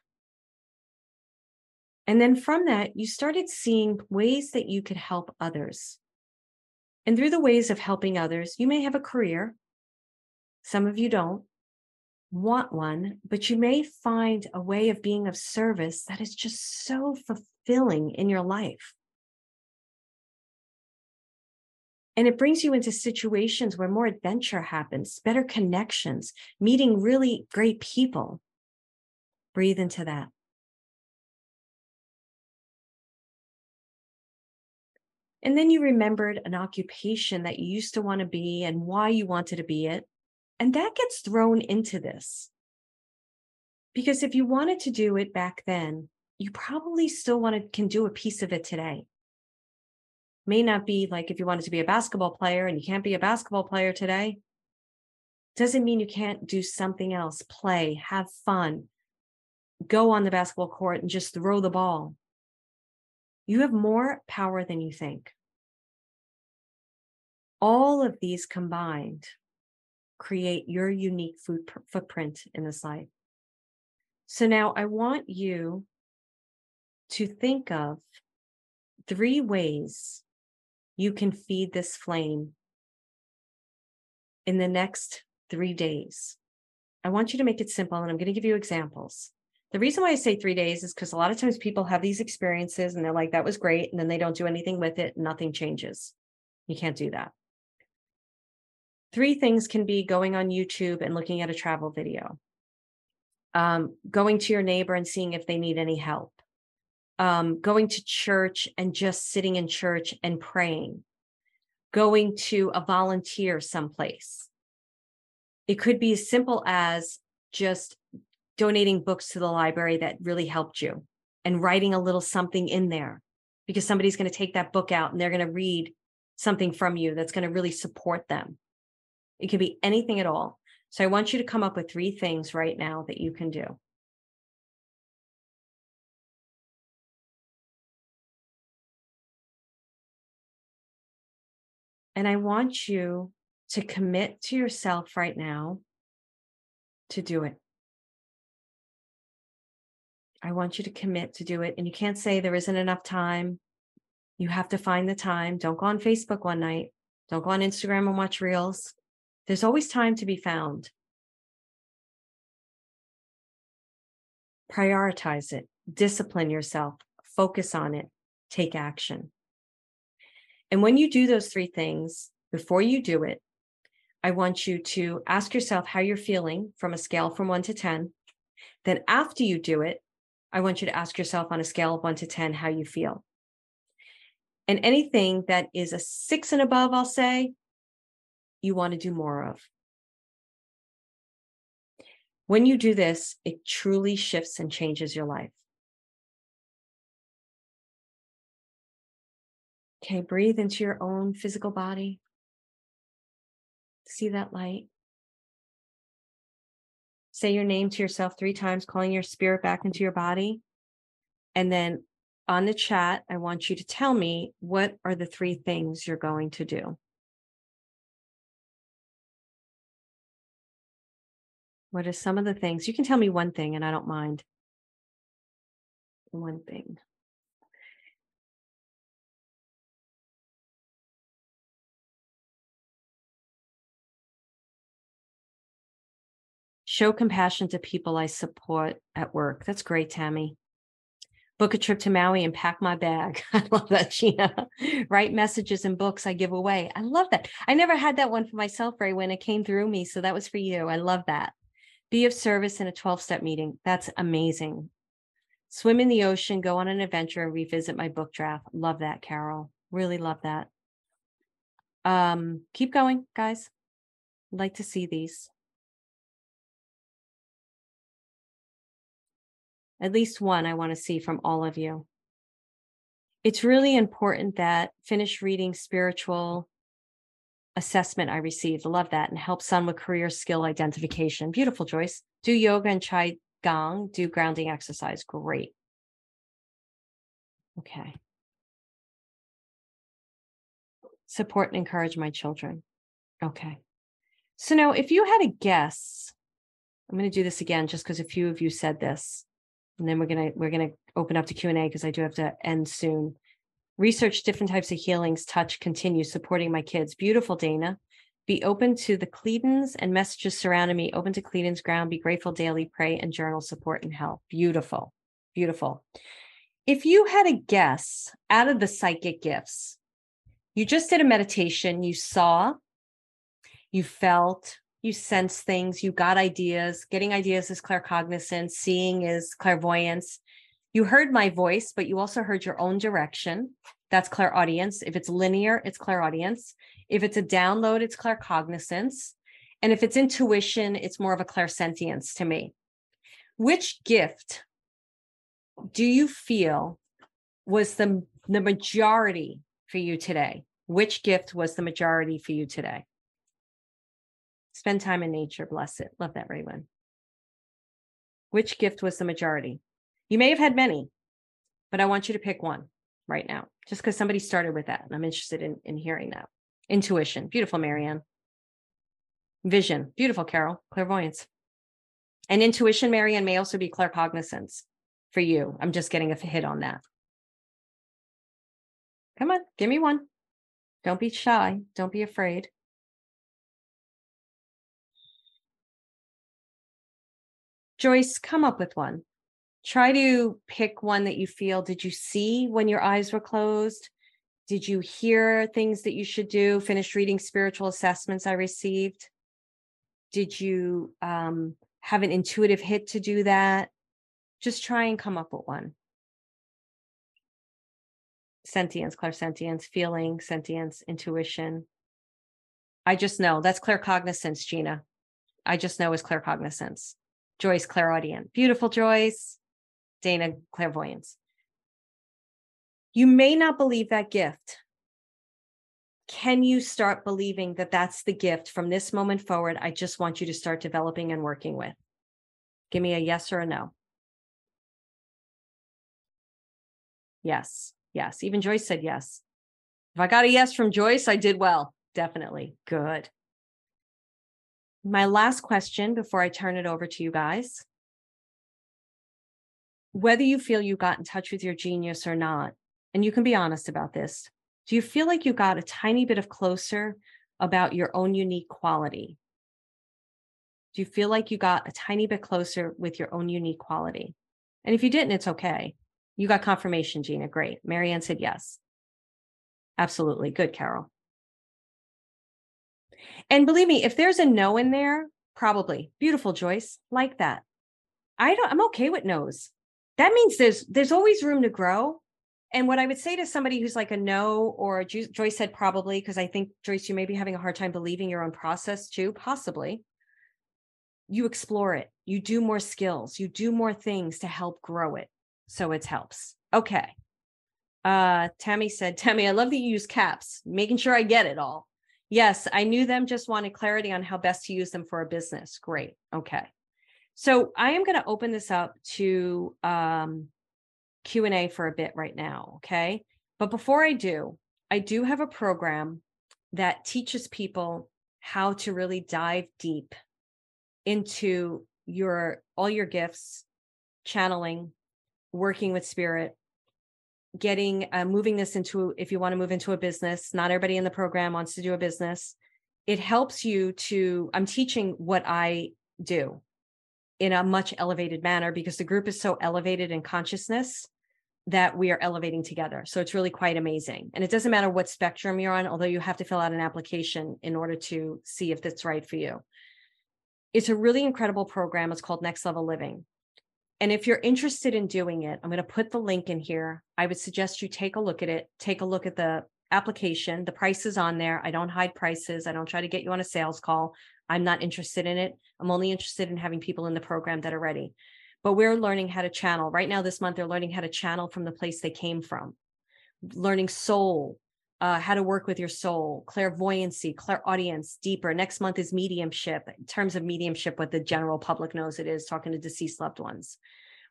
And then from that, you started seeing ways that you could help others. And through the ways of helping others, you may have a career. Some of you don't want one, but you may find a way of being of service that is just so fulfilling in your life. And it brings you into situations where more adventure happens, better connections, meeting really great people. Breathe into that. And then you remembered an occupation that you used to want to be and why you wanted to be it. And that gets thrown into this. Because if you wanted to do it back then, you probably still want to can do a piece of it today. May not be like if you wanted to be a basketball player and you can't be a basketball player today. Doesn't mean you can't do something else, play, have fun, go on the basketball court and just throw the ball. You have more power than you think. All of these combined create your unique food footprint in this life. So now I want you to think of three ways you can feed this flame in the next three days. I want you to make it simple, and I'm going to give you examples. The reason why I say three days is because a lot of times people have these experiences and they're like, that was great. And then they don't do anything with it, nothing changes. You can't do that. Three things can be going on YouTube and looking at a travel video, um, going to your neighbor and seeing if they need any help, um, going to church and just sitting in church and praying, going to a volunteer someplace. It could be as simple as just donating books to the library that really helped you and writing a little something in there because somebody's going to take that book out and they're going to read something from you that's going to really support them. It could be anything at all. So I want you to come up with three things right now that you can do. And I want you to commit to yourself right now to do it. I want you to commit to do it. And you can't say there isn't enough time. You have to find the time. Don't go on Facebook one night. Don't go on Instagram and watch reels. There's always time to be found. Prioritize it, discipline yourself, focus on it, take action. And when you do those three things, before you do it, I want you to ask yourself how you're feeling from a scale from one to 10. Then, after you do it, I want you to ask yourself on a scale of one to 10 how you feel. And anything that is a six and above, I'll say, you want to do more of. When you do this, it truly shifts and changes your life. Okay, breathe into your own physical body. See that light. Say your name to yourself three times, calling your spirit back into your body. And then on the chat, I want you to tell me what are the three things you're going to do. What are some of the things? You can tell me one thing and I don't mind. One thing. Show compassion to people I support at work. That's great, Tammy. Book a trip to Maui and pack my bag. I love that, Gina. Write messages and books I give away. I love that. I never had that one for myself, Ray, when it came through me. So that was for you. I love that. Be of service in a 12 step meeting. That's amazing. Swim in the ocean, go on an adventure, and revisit my book draft. Love that, Carol. Really love that. Um, keep going, guys. Like to see these. at least one I want to see from all of you. It's really important that finish reading spiritual assessment I received. Love that. And help son with career skill identification. Beautiful, Joyce. Do yoga and chai gong. Do grounding exercise. Great. Okay. Support and encourage my children. Okay. So now, if you had a guess, I'm going to do this again just because a few of you said this and then we're gonna we're gonna open up to Q and A because I do have to end soon. Research different types of healings. Touch continue supporting my kids. Beautiful, Dana. Be open to the Cledens and messages surrounding me. Open to Cledens ground. Be grateful daily. Pray and journal. Support and help. Beautiful, beautiful. If you had a guess out of the psychic gifts, you just did a meditation. You saw, you felt, you sense things, you got ideas. Getting ideas is claircognizance, seeing is clairvoyance. You heard my voice, but you also heard your own direction. That's clairaudience. If it's linear, it's clairaudience. If it's a download, it's claircognizance. And if it's intuition, it's more of a clairsentience to me. Which gift do you feel was the, the majority for you today? Which gift was the majority for you today? Spend time in nature. Bless it. Love that, Raywin. Which gift was the majority? You may have had many, but I want you to pick one right now, just because somebody started with that. And I'm interested in, in hearing that. Intuition. Beautiful, Marianne. Vision. Beautiful, Carol. Clairvoyance. And intuition, Marianne, may also be claircognizance for you. I'm just getting a hit on that. Come on, give me one. Don't be shy. Don't be afraid. Joyce, come up with one. Try to pick one that you feel. Did you see when your eyes were closed? Did you hear things that you should do? Finish reading spiritual assessments I received. Did you um, have an intuitive hit to do that? Just try and come up with one. Sentience, clairsentience, feeling, sentience, intuition. I just know that's claircognizance, Gina. I just know is claircognizance. Joyce clairaudient. Beautiful Joyce. Dana clairvoyance. You may not believe that gift. Can you start believing that that's the gift from this moment forward? I just want you to start developing and working with. Give me a yes or a no. Yes, yes. Even Joyce said yes. If I got a yes from Joyce, I did well. Definitely. Good my last question before I turn it over to you guys whether you feel you got in touch with your genius or not, and you can be honest about this, do you feel like you got a tiny bit of closer about your own unique quality? Do you feel like you got a tiny bit closer with your own unique quality? And if you didn't, it's okay. You got confirmation, Gina. Great. Marianne said yes. Absolutely. Good, Carol. And believe me, if there's a no in there, probably beautiful, Joyce, like that. I don't, I'm okay with no's. That means there's there's always room to grow. And what I would say to somebody who's like a no, or Joyce said probably, because I think Joyce, you may be having a hard time believing your own process too, possibly. You explore it, you do more skills, you do more things to help grow it. So it helps. Okay. Uh, Tammy said, Tammy, I love that you use caps, making sure I get it all. Yes, I knew them just wanted clarity on how best to use them for a business. Great. Okay. So I am going to open this up to um, Q&A for a bit right now, okay? But before I do, I do have a program that teaches people how to really dive deep into your all your gifts, channeling, working with spirit, getting uh, moving this into if you want to move into a business. Not everybody in the program wants to do a business. It helps you to. I'm teaching what I do in a much elevated manner because the group is so elevated in consciousness that we are elevating together. So it's really quite amazing. And it doesn't matter what spectrum you're on, although you have to fill out an application in order to see if that's right for you. It's a really incredible program. It's called Next Level Living. And if you're interested in doing it, I'm going to put the link in here. I would suggest you take a look at it, take a look at the application. The price is on there. I don't hide prices. I don't try to get you on a sales call. I'm not interested in it. I'm only interested in having people in the program that are ready. But we're learning how to channel. Right now, this month, they're learning how to channel from the place they came from, learning soul, uh, how to work with your soul, clairvoyancy, clairaudience, deeper. Next month is mediumship. In terms of mediumship, what the general public knows it is, talking to deceased loved ones.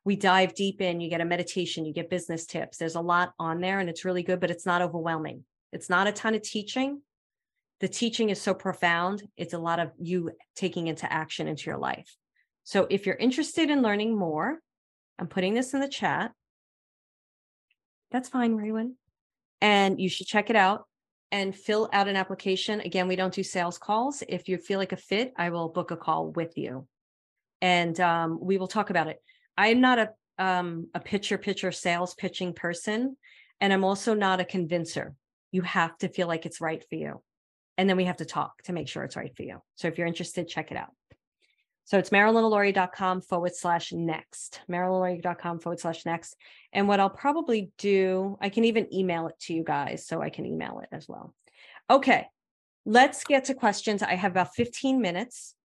We dive deep in, you get a meditation, you get business tips. There's a lot on there and it's really good, but it's not overwhelming. It's not a ton of teaching. The teaching is so profound, it's a lot of you taking into action into your life. So if you're interested in learning more, I'm putting this in the chat. That's fine, Raywin and you should check it out and fill out an application. Again, we don't do sales calls. If you feel like a fit, I will book a call with you, and um, we will talk about it. I am not a um, a pitcher pitcher sales pitching person, and I'm also not a convincer. You have to feel like it's right for you, and then we have to talk to make sure it's right for you. So if you're interested, check it out. So it's marilynalauria.com forward slash next, marilynalauria.com forward slash next. And what I'll probably do, I can even email it to you guys so I can email it as well. Okay, let's get to questions. I have about 15 minutes.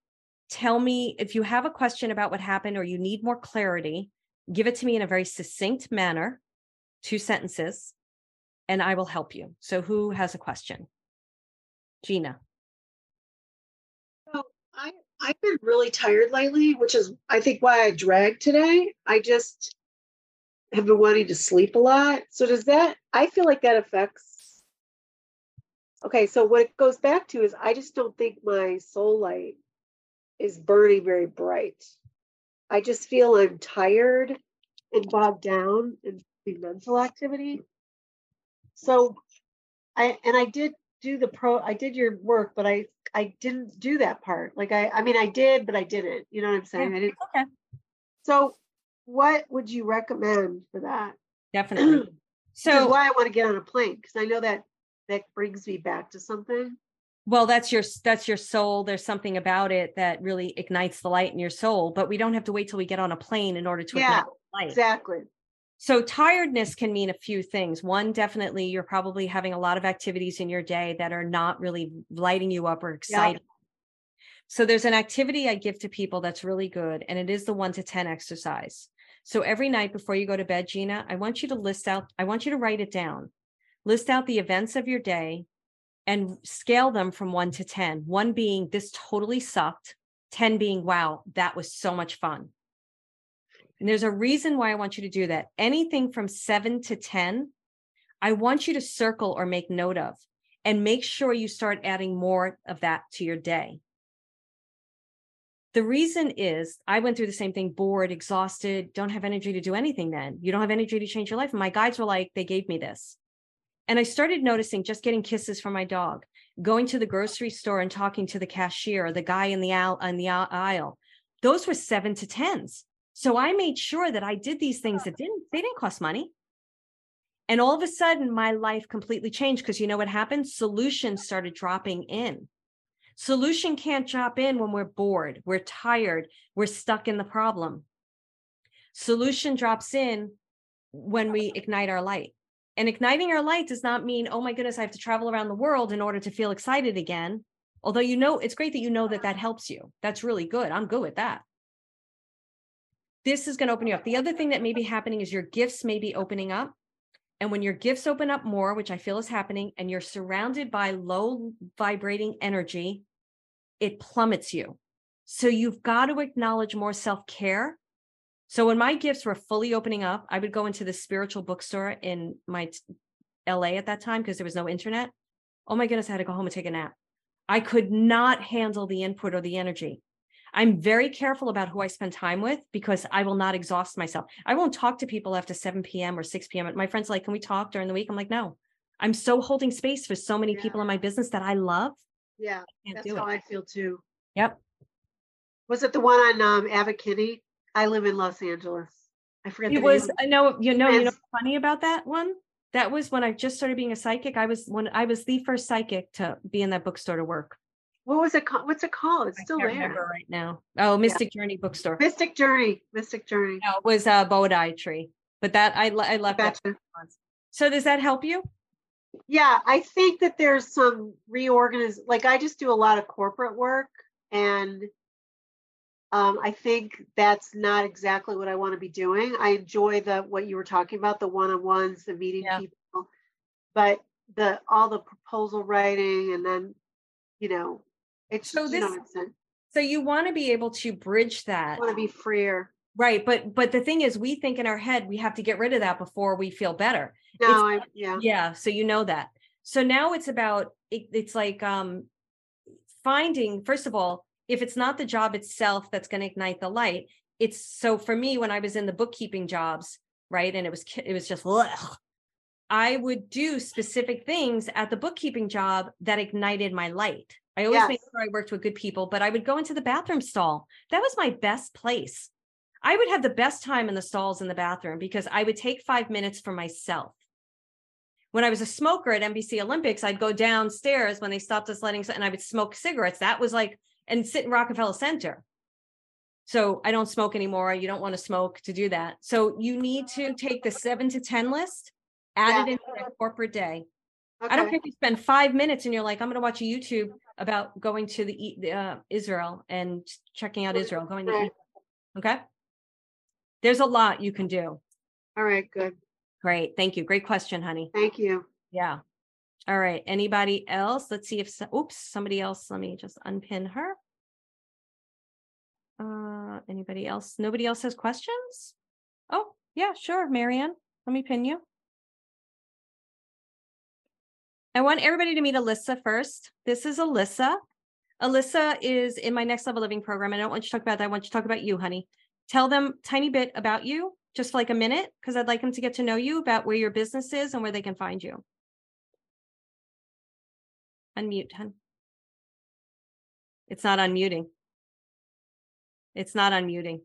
Tell me if you have a question about what happened or you need more clarity, give it to me in a very succinct manner, two sentences, and I will help you. So, who has a question? Gina. I've been really tired lately, which is I think why I dragged today. I just have been wanting to sleep a lot. So does that I feel like that affects Okay, so what it goes back to is I just don't think my soul light is burning very bright. I just feel I'm tired and bogged down in mental activity. So I and I did do the pro I did your work, but I I didn't do that part. Like I I mean I did, but I didn't. You know what I'm saying? I didn't okay. So what would you recommend for that? Definitely. so why I want to get on a plane because I know that that brings me back to something. Well, that's your that's your soul. There's something about it that really ignites the light in your soul, but we don't have to wait till we get on a plane in order to yeah, ignite light. Exactly. So tiredness can mean a few things. One, definitely you're probably having a lot of activities in your day that are not really lighting you up or exciting. So there's an activity I give to people that's really good, and it is the one to 10 exercise. So every night before you go to bed, Gina, I want you to list out, I want you to write it down. List out the events of your day and scale them from one to 10. One being this totally sucked, 10 being wow, that was so much fun. And there's a reason why I want you to do that. Anything from seven to 10, I want you to circle or make note of and make sure you start adding more of that to your day. The reason is I went through the same thing bored, exhausted, don't have energy to do anything then. You don't have energy to change your life. And my guides were like, they gave me this. And I started noticing just getting kisses from my dog, going to the grocery store and talking to the cashier or the guy in the aisle, in the aisle. Those were seven to tens. So I made sure that I did these things that didn't they didn't cost money. And all of a sudden my life completely changed because you know what happened? Solutions started dropping in. Solution can't drop in when we're bored, we're tired, we're stuck in the problem. Solution drops in when we ignite our light. And igniting our light does not mean, oh my goodness, I have to travel around the world in order to feel excited again. Although you know, it's great that you know that that helps you. That's really good. I'm good with that this is going to open you up. The other thing that may be happening is your gifts may be opening up. And when your gifts open up more, which I feel is happening, and you're surrounded by low vibrating energy, it plummets you. So you've got to acknowledge more self care. So when my gifts were fully opening up, I would go into the spiritual bookstore in my LA at that time because there was no internet. Oh my goodness, I had to go home and take a nap. I could not handle the input or the energy. I'm very careful about who I spend time with because I will not exhaust myself. I won't talk to people after 7 p.m. or 6 p.m. My friends like, can we talk during the week? I'm like, no. I'm so holding space for so many Yeah. people in my business that I love. Yeah, I that's how it. I feel too. Yep. Was it the one on um Abbot Kinney? I live in Los Angeles. I forget the It was, name. I know, you know, you know, what's funny about that one. That was when I just started being a psychic. I was when I was the first psychic to be in that bookstore to work. What was it called? What's it called? It's I still there. right now. Oh, Mystic Journey Bookstore. Mystic Journey. Mystic Journey. No, it was uh Bodhi tree. But that I I left that. So does that help you? Yeah, I think that there's some reorganiz like I just do a lot of corporate work and um, I think that's not exactly what I want to be doing. I enjoy the what you were talking about, the one-on-ones, the meeting Yeah. people, but the all the proposal writing and then, you know, it's So you know this- I'm saying. So you want to be able to bridge that. I want to be freer. Right, but but the thing is we think in our head we have to get rid of that before we feel better. No, I yeah. Yeah, so you know that. So now it's about it, it's like um finding first of all, if it's not the job itself that's going to ignite the light, it's so for me when I was in the bookkeeping jobs, right? And it was it was just ugh, I would do specific things at the bookkeeping job that ignited my light. I always make Yes. sure I worked with good people, but I would go into the bathroom stall. That was my best place. I would have the best time in the stalls in the bathroom because I would take five minutes for myself. When I was a smoker at NBC Olympics, I'd go downstairs when they stopped us letting, and I would smoke cigarettes. That was like, and sit in Rockefeller Center. So I don't smoke anymore. You don't want to smoke to do that. So you need to take the seven to 10 list, add Yeah. it into your corporate day. I don't Okay. care if you spend five minutes and you're like, I'm going to watch a YouTube about going to the, uh, Israel and checking out Israel, going to, okay? There's a lot you can do. All right, good. Great. Thank you. Great question, honey. Thank you. Yeah. All right. Anybody else? Let's see if, oops, somebody else. Let me just unpin her. Uh, anybody else? Nobody else has questions? Oh, yeah, sure. Marianne, let me pin you. I want everybody to meet Alisa first. This is Alisa. Alisa is in my next level living program. I don't want you to talk about that. I want you to talk about you, honey. Tell them tiny bit about you, just like a minute, because I'd like them to get to know you about where your business is and where they can find you. Unmute, hun. It's not unmuting. It's not unmuting.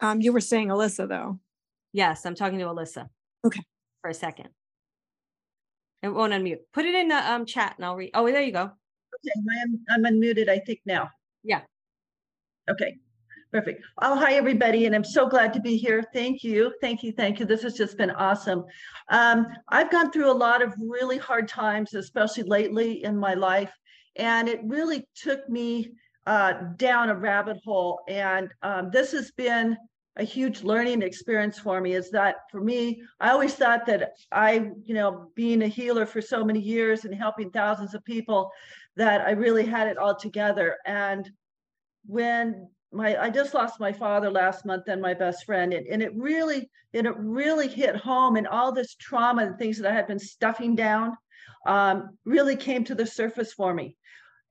Um, you were saying Alisa though. Yes, I'm talking to Alisa. Okay. For a second. It won't unmute. Put it in the um chat and I'll read. Oh, there you go. Okay, I'm, I'm unmuted, I think now. Yeah. Okay, perfect. Oh, hi, everybody, and I'm so glad to be here. Thank you, thank you, thank you. This has just been awesome. Um, I've gone through a lot of really hard times, especially lately in my life, and it really took me uh, down a rabbit hole. And um, this has been a huge learning experience for me. Is that for me? I always thought that I, you know, being a healer for so many years and helping thousands of people, that I really had it all together. And when my I just lost my father last month and my best friend, and, and it really and it really hit home, and all this trauma and things that I had been stuffing down um, really came to the surface for me.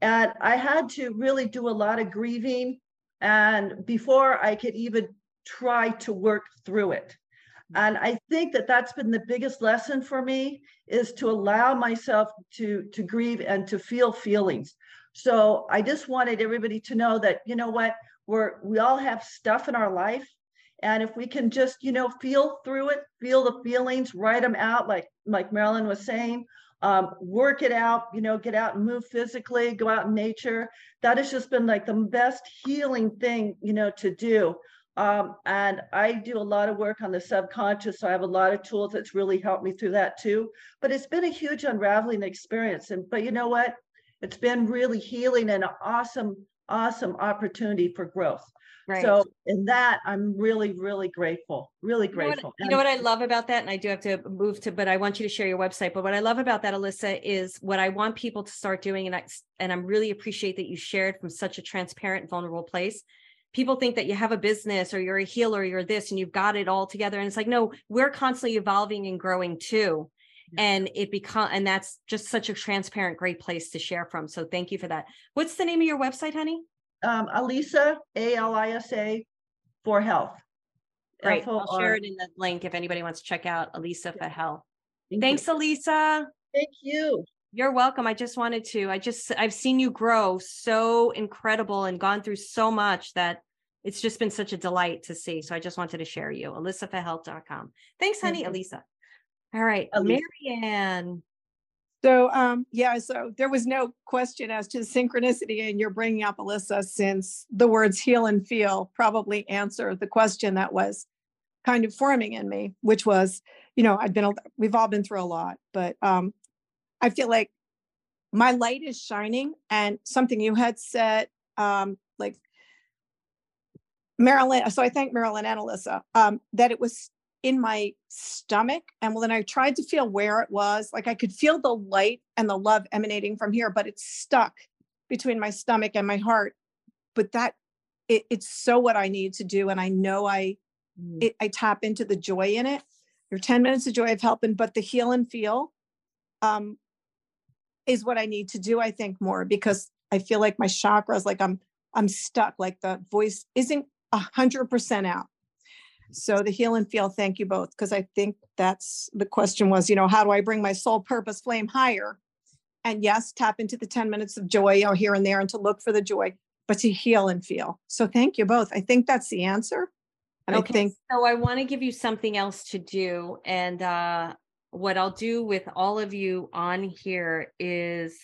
And I had to really do a lot of grieving, and before I could even try to work through it. And I think that that's been the biggest lesson for me is to allow myself to to grieve and to feel feelings. So I just wanted everybody to know that you know what we all have stuff in our life and if we can just you know feel through it feel the feelings write them out like like marilyn was saying um, work it out you know get out and move physically go out in nature that has just been like the best healing thing you know to do um, and I do a lot of work on the subconscious. So I have a lot of tools that's really helped me through that too. But it's been a huge unraveling experience. And but you know what? It's been really healing and an awesome, awesome opportunity for growth. Right. So in that, I'm really, really grateful. Really You know what- grateful. You know what I love about that, and I do have to move to, but I want you to share your website. But what I love about that, Alisa, is what I want people to start doing, and I and I'm really appreciate that you shared from such a transparent, vulnerable place. People think that you have a business or you're a healer, you're this, and you've got it all together. And it's like, no, we're constantly evolving and growing too. Yeah. And it become and that's just such a transparent, great place to share from. So thank you for that. What's the name of your website, honey? um, Alisa, A L I S A, for health. Great. I'll share it in the link if anybody wants to check out Alisa for Health. Thank you. Thanks, Alisa. Thank you. You're welcome. I just wanted to, I just, I've seen you grow so incredible and gone through so much that it's just been such a delight to see. So I just wanted to share you, alisaforhealth.com. Thanks, honey, Thank you. Alisa. All right. Marianne. So, um, yeah, so there was no question as to synchronicity, and you're bringing up Alisa since the words heal and feel probably answer the question that was kind of forming in me, which was, you know, I've been, we've all been through a lot, but um, I feel like my light is shining, and something you had said, um, like Marilyn. So I thank Marilyn and Alisa um, that it was in my stomach. And then I tried to feel where it was, like I could feel the light and the love emanating from here, but it's stuck between my stomach and my heart. But that it, it's so what I need to do. And I know I Mm, it, I tap into the joy in it. Your 10 minutes of joy of helping, but the heal and feel um is what I need to do, I think, more because I feel like my chakras, like I'm I'm stuck, like the voice isn't a hundred percent out. So the heal and feel, thank you both, because I think that's the question was, you know, how do I bring my soul purpose flame higher? And yes, tap into the 10 minutes of joy you know, here and there and to look for the joy, but to heal and feel. So thank you both. I think that's the answer. And I Okay, think so I want to give you something else to do. And uh, what I'll do with all of you on here is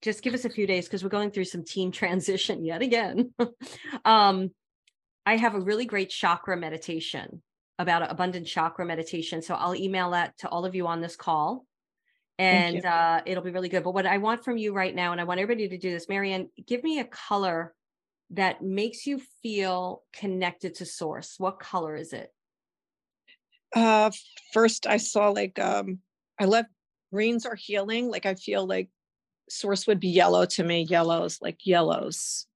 just give us a few days because we're going through some team transition yet again. um, I have a really great chakra meditation about abundant chakra meditation. So I'll email that to all of you on this call. And uh, it'll be really good. But what I want from you right now, and I want everybody to do this, Marianne, give me a color that makes you feel connected to source. What color is it? Uh, first I saw like, um, I love greens are healing. Like I feel like source would be yellow to me, yellows, like yellows.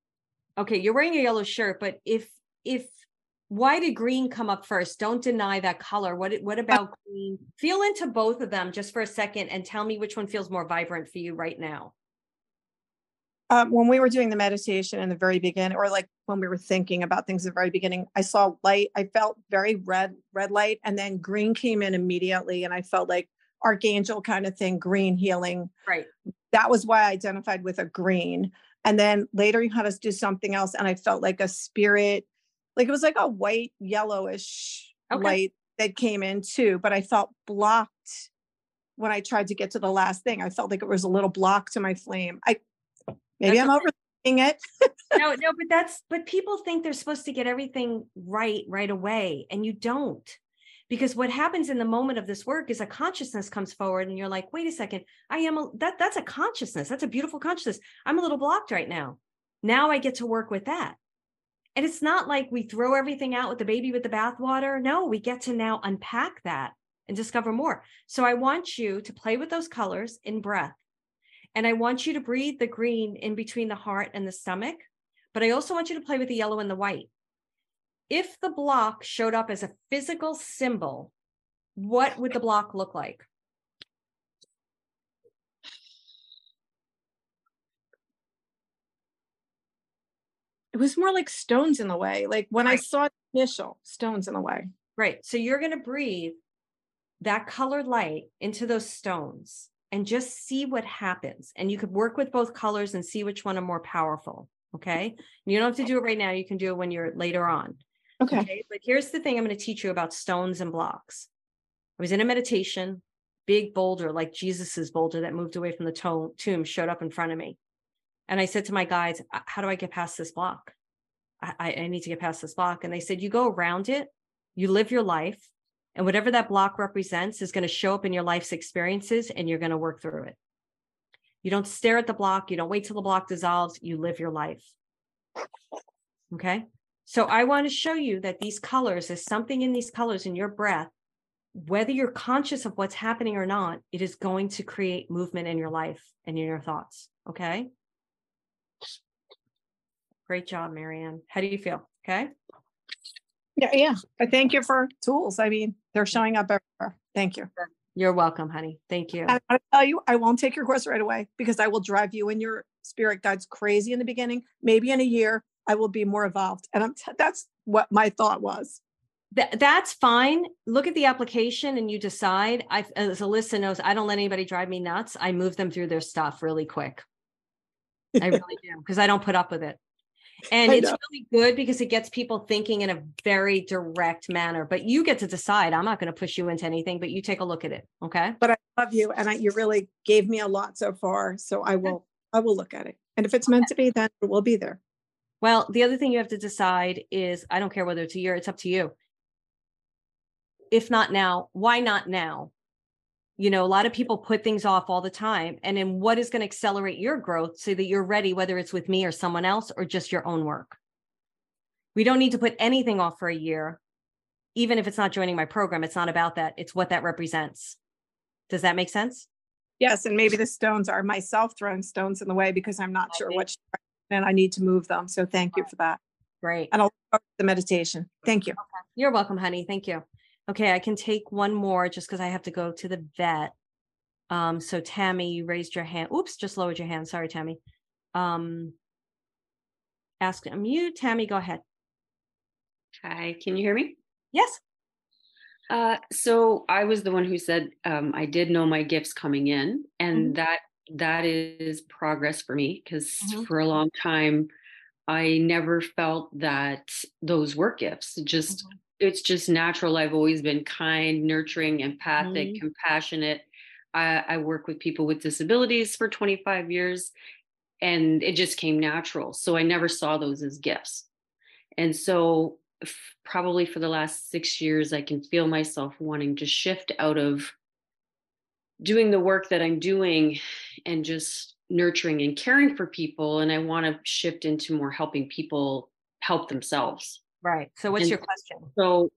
Okay, you're wearing a yellow shirt, but if if why did green come up first? Don't deny that color. What what about green? Feel into both of them just for a second and tell me which one feels more vibrant for you right now. Um, when we were doing the meditation in the very beginning, or like when we were thinking about things at the very beginning, I saw light. I felt very red, red light, and then green came in immediately, and I felt like archangel kind of thing, green healing. Right. That was why I identified with a green. And then later you had us do something else, and I felt like a spirit, like it was like a white, yellowish Okay. light that came in too. But I felt blocked when I tried to get to the last thing. I felt like it was a little block to my flame. I maybe That's I'm overthinking it. no, no, but that's but people think they're supposed to get everything right right away, and you don't. Because what happens in the moment of this work is a consciousness comes forward, and you're like, wait a second, I am a that that's a consciousness. That's a beautiful consciousness. I'm a little blocked right now. Now I get to work with that. And it's not like we throw everything out with the baby with the bathwater. No, we get to now unpack that and discover more. So I want you to play with those colors in breath. And I want you to breathe the green in between the heart and the stomach. But I also want you to play with the yellow and the white. If the block showed up as a physical symbol, what would the block look like? It was more like stones in the way. Like when I saw initial stones in the way. Right. So you're going to breathe that colored light into those stones and just see what happens. And you could work with both colors and see which one are more powerful. Okay. You don't have to do it right now. You can do it when you're later on. Okay. Okay. But here's the thing I'm going to teach you about stones and blocks. I was in a meditation, big boulder, like Jesus's boulder that moved away from the to- tomb, showed up in front of me. And I said to my guides, "Uh, How do I get past this block? I, I need to get past this block. And they said, You go around it, you live your life, and whatever that block represents is going to show up in your life's experiences, and you're going to work through it. You don't stare at the block, you don't wait till the block dissolves, you live your life. Okay. So I want to show you that these colors, there's something in these colors in your breath, whether you're conscious of what's happening or not, it is going to create movement in your life and in your thoughts. Okay. Great job, Marianne. How do you feel? Okay. Yeah, yeah. I thank you for tools. I mean, they're showing up everywhere. Thank you. You're welcome, honey. Thank you. And I tell you, I won't take your course right away because I will drive you and your spirit guides crazy in the beginning. Maybe in a year, I will be more evolved. And I'm t- that's what my thought was. Th- that's fine. Look at the application and you decide. I, as Alisa knows, I don't let anybody drive me nuts. I move them through their stuff really quick. I really do because I don't put up with it. And it's really good because it gets people thinking in a very direct manner. But you get to decide. I'm not going to push you into anything, but you take a look at it. Okay. But I love you and I, you really gave me a lot so far. So I will, I will look at it. And if it's meant to be, then it will be there. Well, the other thing you have to decide is I don't care whether it's a year, it's up to you. If not now, why not now? You know, a lot of people put things off all the time. And then what is going to accelerate your growth so that you're ready, whether it's with me or someone else or just your own work? We don't need to put anything off for a year, even if it's not joining my program. It's not about that, it's what that represents. Does that make sense? Yes. And maybe the stones are myself throwing stones in the way because I'm not sure which, and I need to move them. So thank you for that. Great. And I'll start the meditation. Thank you. You're welcome, honey. Thank you. Okay, I can take one more just because I have to go to the vet. Um, so Tammy, you raised your hand. Oops, just lowered your hand. Sorry, Tammy. Um, ask unmute. Tammy, go ahead. Hi, can you hear me? Yes. Uh, so I was the one who said um, I did know my gifts coming in, and Mhm. that that is progress for me because Mhm. for a long time I never felt that those were gifts. Just Mhm. It's just natural. I've always been kind, nurturing, empathic, Mhm. compassionate. I, I work with people with disabilities for 25 years, and it just came natural. So I never saw those as gifts. And so, f- probably for the last six years, I can feel myself wanting to shift out of doing the work that I'm doing and just nurturing and caring for people. And I want to shift into more helping people help themselves. Right. So what's And- your question? So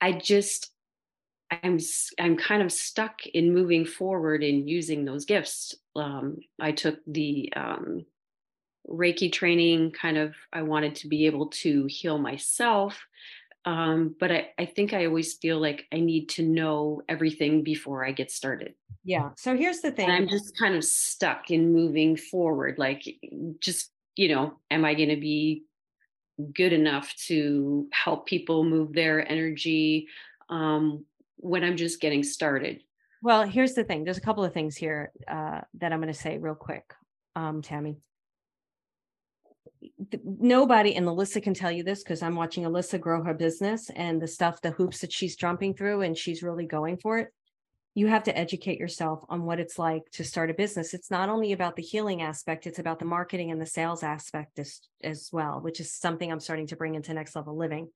I just, I'm I'm kind of stuck in moving forward in using those gifts. Um, I took the um, Reiki training. Kind of, I wanted to be able to heal myself, um, but I, I think I always feel like I need to know everything before I get started. Yeah. So here's the thing. And I'm just kind of stuck in moving forward. Like, just you know, am I going to be good enough to help people move their energy um, when I'm just getting started? Well, here's the thing. There's a couple of things here uh, that I'm going to say real quick, um, Tammy. Nobody, and Alisa can tell you this because I'm watching Alisa grow her business and the stuff, the hoops that she's jumping through, and she's really going for it. You have to educate yourself on what it's like to start a business. It's not only about the healing aspect, it's about the marketing and the sales aspect as, as well, which is something I'm starting to bring into next level living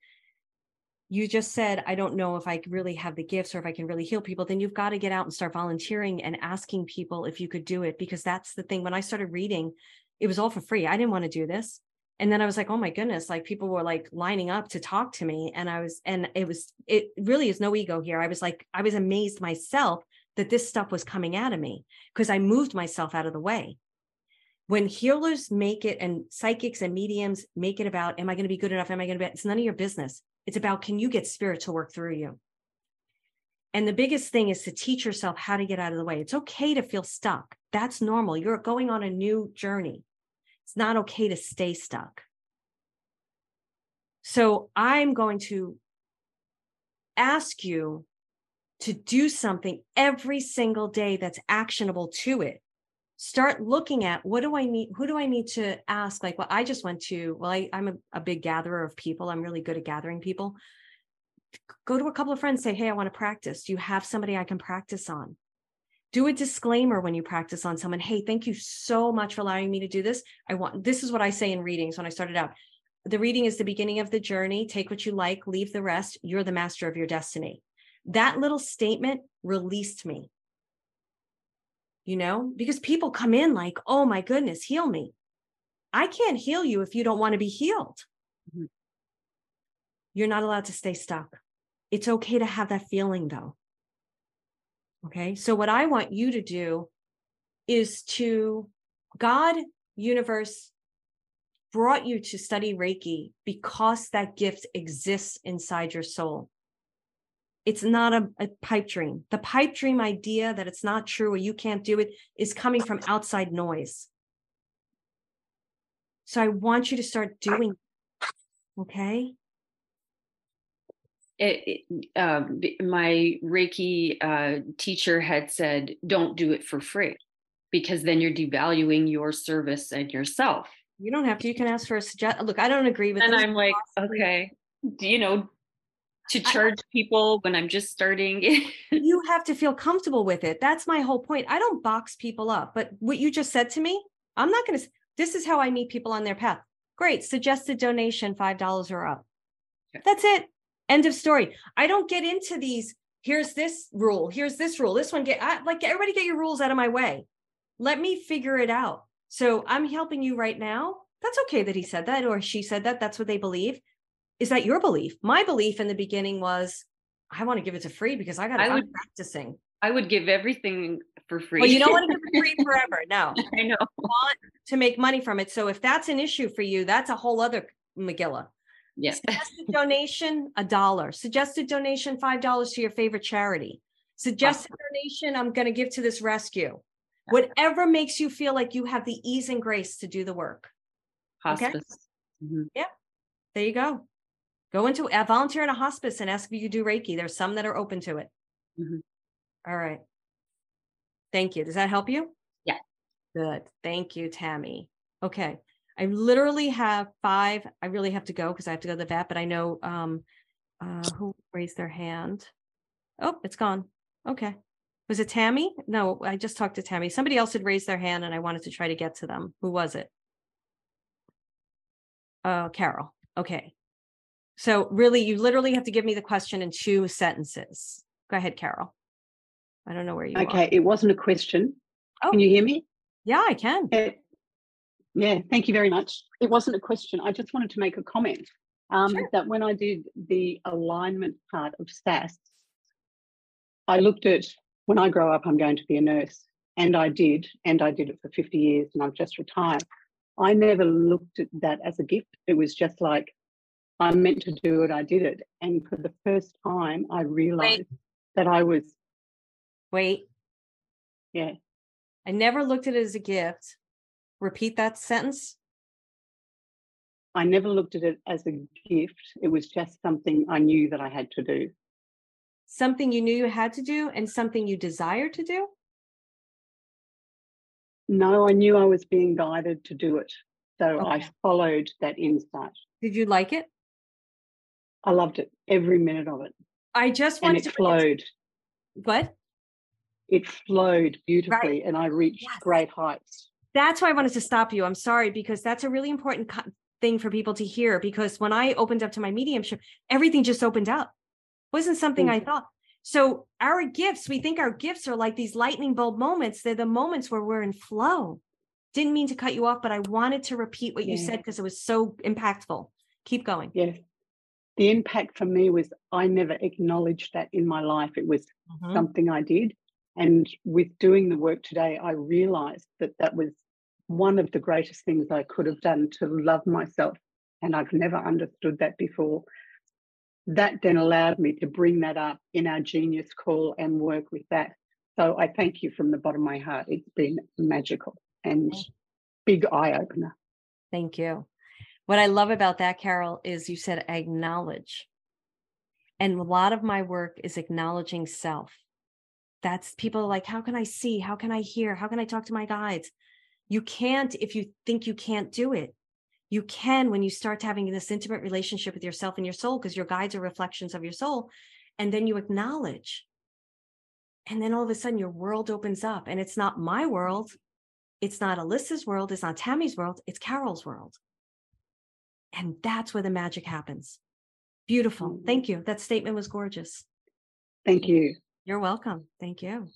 you just said, I don't know if I really have the gifts or if I can really heal people, then you've got to get out and start volunteering and asking people if you could do it. Because that's the thing. When I started reading, it was all for free. I didn't want to do this. And then I was like, oh my goodness, like people were like lining up to talk to me. And I was, and it was, it really is no ego here. I was like, I was amazed myself that this stuff was coming out of me because I moved myself out of the way. When healers make it and psychics and mediums make it about am i going to be good enough? Am i going to be it's none of your business. It's about can you get spirit to work through you? And the biggest thing is to teach yourself how to get out of the way. It's okay to feel stuck. That's normal. You're going on a new journey it's not okay to stay stuck so i'm going to ask you to do something every single day that's actionable to it start looking at what do I need? Who do I need to ask? Like, well, I just went to, well, I, I'm a, a big gatherer of people. I'm really good at gathering people. Go to a couple of friends, say, Hey, I want to practice. Do you have somebody I can practice on? Do a disclaimer when you practice on someone. Hey, thank you so much for allowing me to do this. I want, this is what I say in readings when I started out. The reading is the beginning of the journey. Take what you like, leave the rest. You're the master of your destiny. That little statement released me you know, because people come in like, oh my goodness, heal me. I can't heal you if you don't want to be healed. Mhm. You're not allowed to stay stuck. It's okay to have that feeling though. Okay. So, what I want you to do is to God, universe, brought you to study Reiki because that gift exists inside your soul. It's not a, a pipe dream. The pipe dream idea that it's not true or you can't do it is coming from outside noise. So I want you to start doing. Okay. It, it b- my Reiki uh, teacher had said, "Don't do it for free, because then you're devaluing your service and yourself." You don't have to. You can ask for a suggest. Look, I don't agree with And. I'm like, philosophy. okay, do you know, to charge people when I'm just starting. you have to feel comfortable with it. That's my whole point. I don't box people up, but what you just said to me, I'm not going to. This is how I meet people on their path. Great, suggested donation five dollars or up. Yeah. That's it. End of story. I don't get into these. Here's this rule. Here's this rule. This one get I, like everybody get your rules out of my way. Let me figure it out. So I'm helping you right now. That's okay that he said that or she said that. That's what they believe. Is that your belief? My belief in the beginning was I want to give it to free because I got I'm practicing. I would give everything for free. Well, you don't want to give it free forever. No, I know. you want to make money from it. So if that's an issue for you, that's a whole other Megillah. Yes. Suggested donation, a dollar. Suggested donation, five dollars to your favorite charity. Suggested donation, I'm going to give to this rescue. Whatever makes you feel like you have the ease and grace to do the work. Okay. Hospice. Mhm. There you go. Go into a volunteer in a hospice and ask if you do Reiki. There's some that are open to it. Mhm. All right. Thank you. Does that help you? Yeah. Good. Thank you, Tammy. Okay. I literally have five. I really have to go because I have to go to the vet, but I know um uh who raised their hand. Oh, it's gone. Okay. Was it Tammy? No, I just talked to Tammy. Somebody else had raised their hand and I wanted to try to get to them. Who was it? Uh, Carol. Okay. So really, you literally have to give me the question in two sentences. Go ahead, Carol. I don't know where you are. Okay, it wasn't a question. Oh. Can you hear me? Yeah, I can. Uh, yeah, thank you very much. It wasn't a question. I just wanted to make a comment um, Sure. that when I did the alignment part of SAS, I looked at when I grow up, I'm going to be a nurse. And I did, and I did it for 50 years, and I've just retired. I never looked at that as a gift. It was just like, I meant to do it, I did it. And for the first time, I realized that I was, Wait, yeah, I never looked at it as a gift. Repeat that sentence. I never looked at it as a gift. It was just something I knew that I had to do. Something you knew you had to do and something you desired to do. No, I knew I was being guided to do it. So I followed that insight. Did you like it? I loved it, every minute of it. I just And wanted it to flowed. What? It flowed beautifully and I reached Yes. great heights. That's why I wanted to stop you. I'm sorry because that's a really important co- thing for people to hear. Because when I opened up to my mediumship, everything just opened up. Wasn't something I thought. So our gifts, we think our gifts are like these lightning bolt moments. They're the moments where we're in flow. Didn't mean to cut you off, but I wanted to repeat what you said because it was so impactful. Keep going. Yes. The impact for me was I never acknowledged that in my life. It was Mhm. something I did. And with doing the work today, I realized that that was one of the greatest things I could have done to love myself. And I've never understood that before. That then allowed me to bring that up in our genius call and work with that. So I thank you from the bottom of my heart. It's been magical and big eye opener. Thank you. What I love about that, Carol, is you said acknowledge. And a lot of my work is acknowledging self. That's people like, how can I see? How can I hear? How can I talk to my guides? You can't if you think you can't do it. You can when you start having this intimate relationship with yourself and your soul, because your guides are reflections of your soul. And then you acknowledge. And then all of a sudden your world opens up and it's not my world. It's not Alisa's world. It's not Tammy's world. It's Carol's world. And that's where the magic happens. Beautiful. Mhm. Thank you. That statement was gorgeous. Thank you. You're welcome. Thank you.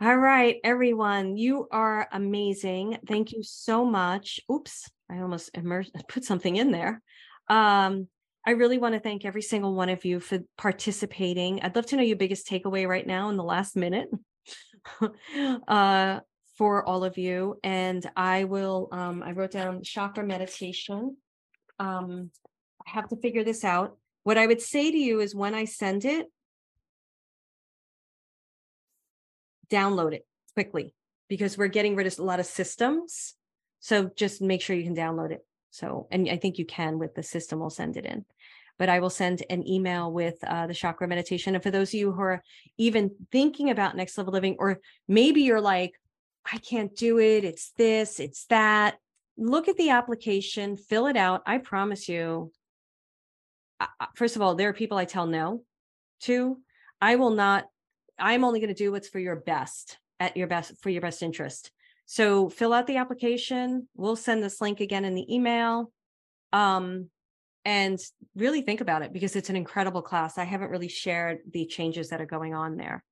All right, everyone, you are amazing. Thank you so much. Oops, I almost put something in there. Um, I really want to thank every single one of you for participating. I'd love to know your biggest takeaway right now in the last minute uh, for all of you. And I will, um, I wrote down chakra meditation. Um, I have to figure this out. What I would say to you is when I send it, download it quickly because we're getting rid of a lot of systems. So just make sure you can download it. So, and I think you can with the system, we'll send it in. But I will send an email with uh, the chakra meditation. And for those of you who are even thinking about next level living, or maybe you're like, I can't do it, it's this, it's that, look at the application, fill it out. I promise you, first of all, there are people I tell no to. I will not, I'm only going to do what's for your best at your best for your best interest. So fill out the application. We'll send this link again in the email. Um, and really think about it because it's an incredible class. I haven't really shared the changes that are going on there.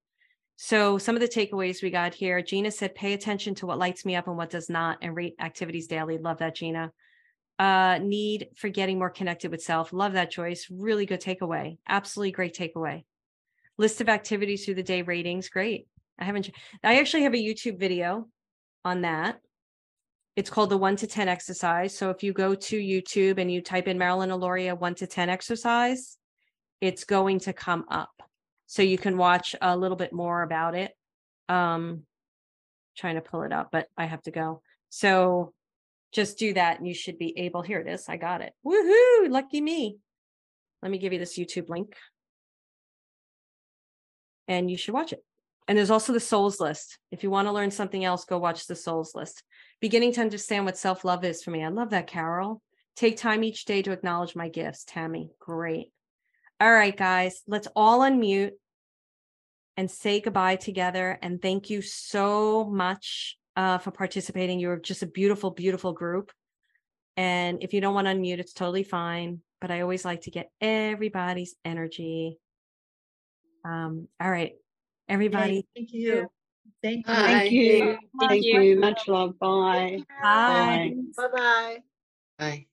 So some of the takeaways we got here, Gina said, pay attention to what lights me up and what does not, and rate activities daily. Love that, Gina. Uh, need for getting more connected with self. Love that, Joyce. Really good takeaway. Absolutely great takeaway. List of activities through the day ratings. Great. I haven't. I actually have a YouTube video on that. It's called the one to 10 exercise. So if you go to YouTube and you type in Marilyn Alauria one to 10 exercise, it's going to come up. So you can watch a little bit more about it. Um, trying to pull it up, but I have to go. So just do that and you should be able. Here it is. I got it. Woohoo! Lucky me. Let me give you this YouTube link. And you should watch it. And there's also the souls list. If you want to learn something else, go watch the souls list. Beginning to understand what self love is for me. I love that, Carol. Take time each day to acknowledge my gifts. Tammy, great. All right, guys, let's all unmute and say goodbye together. And thank you so much uh, for participating. You're just a beautiful, beautiful group. And if you don't want to unmute, it's totally fine. But I always like to get everybody's energy. Um, all right, everybody. Thank you. Thank you. Thank you. Thank you. Much love. Bye. Bye. Bye. Bye bye. Bye.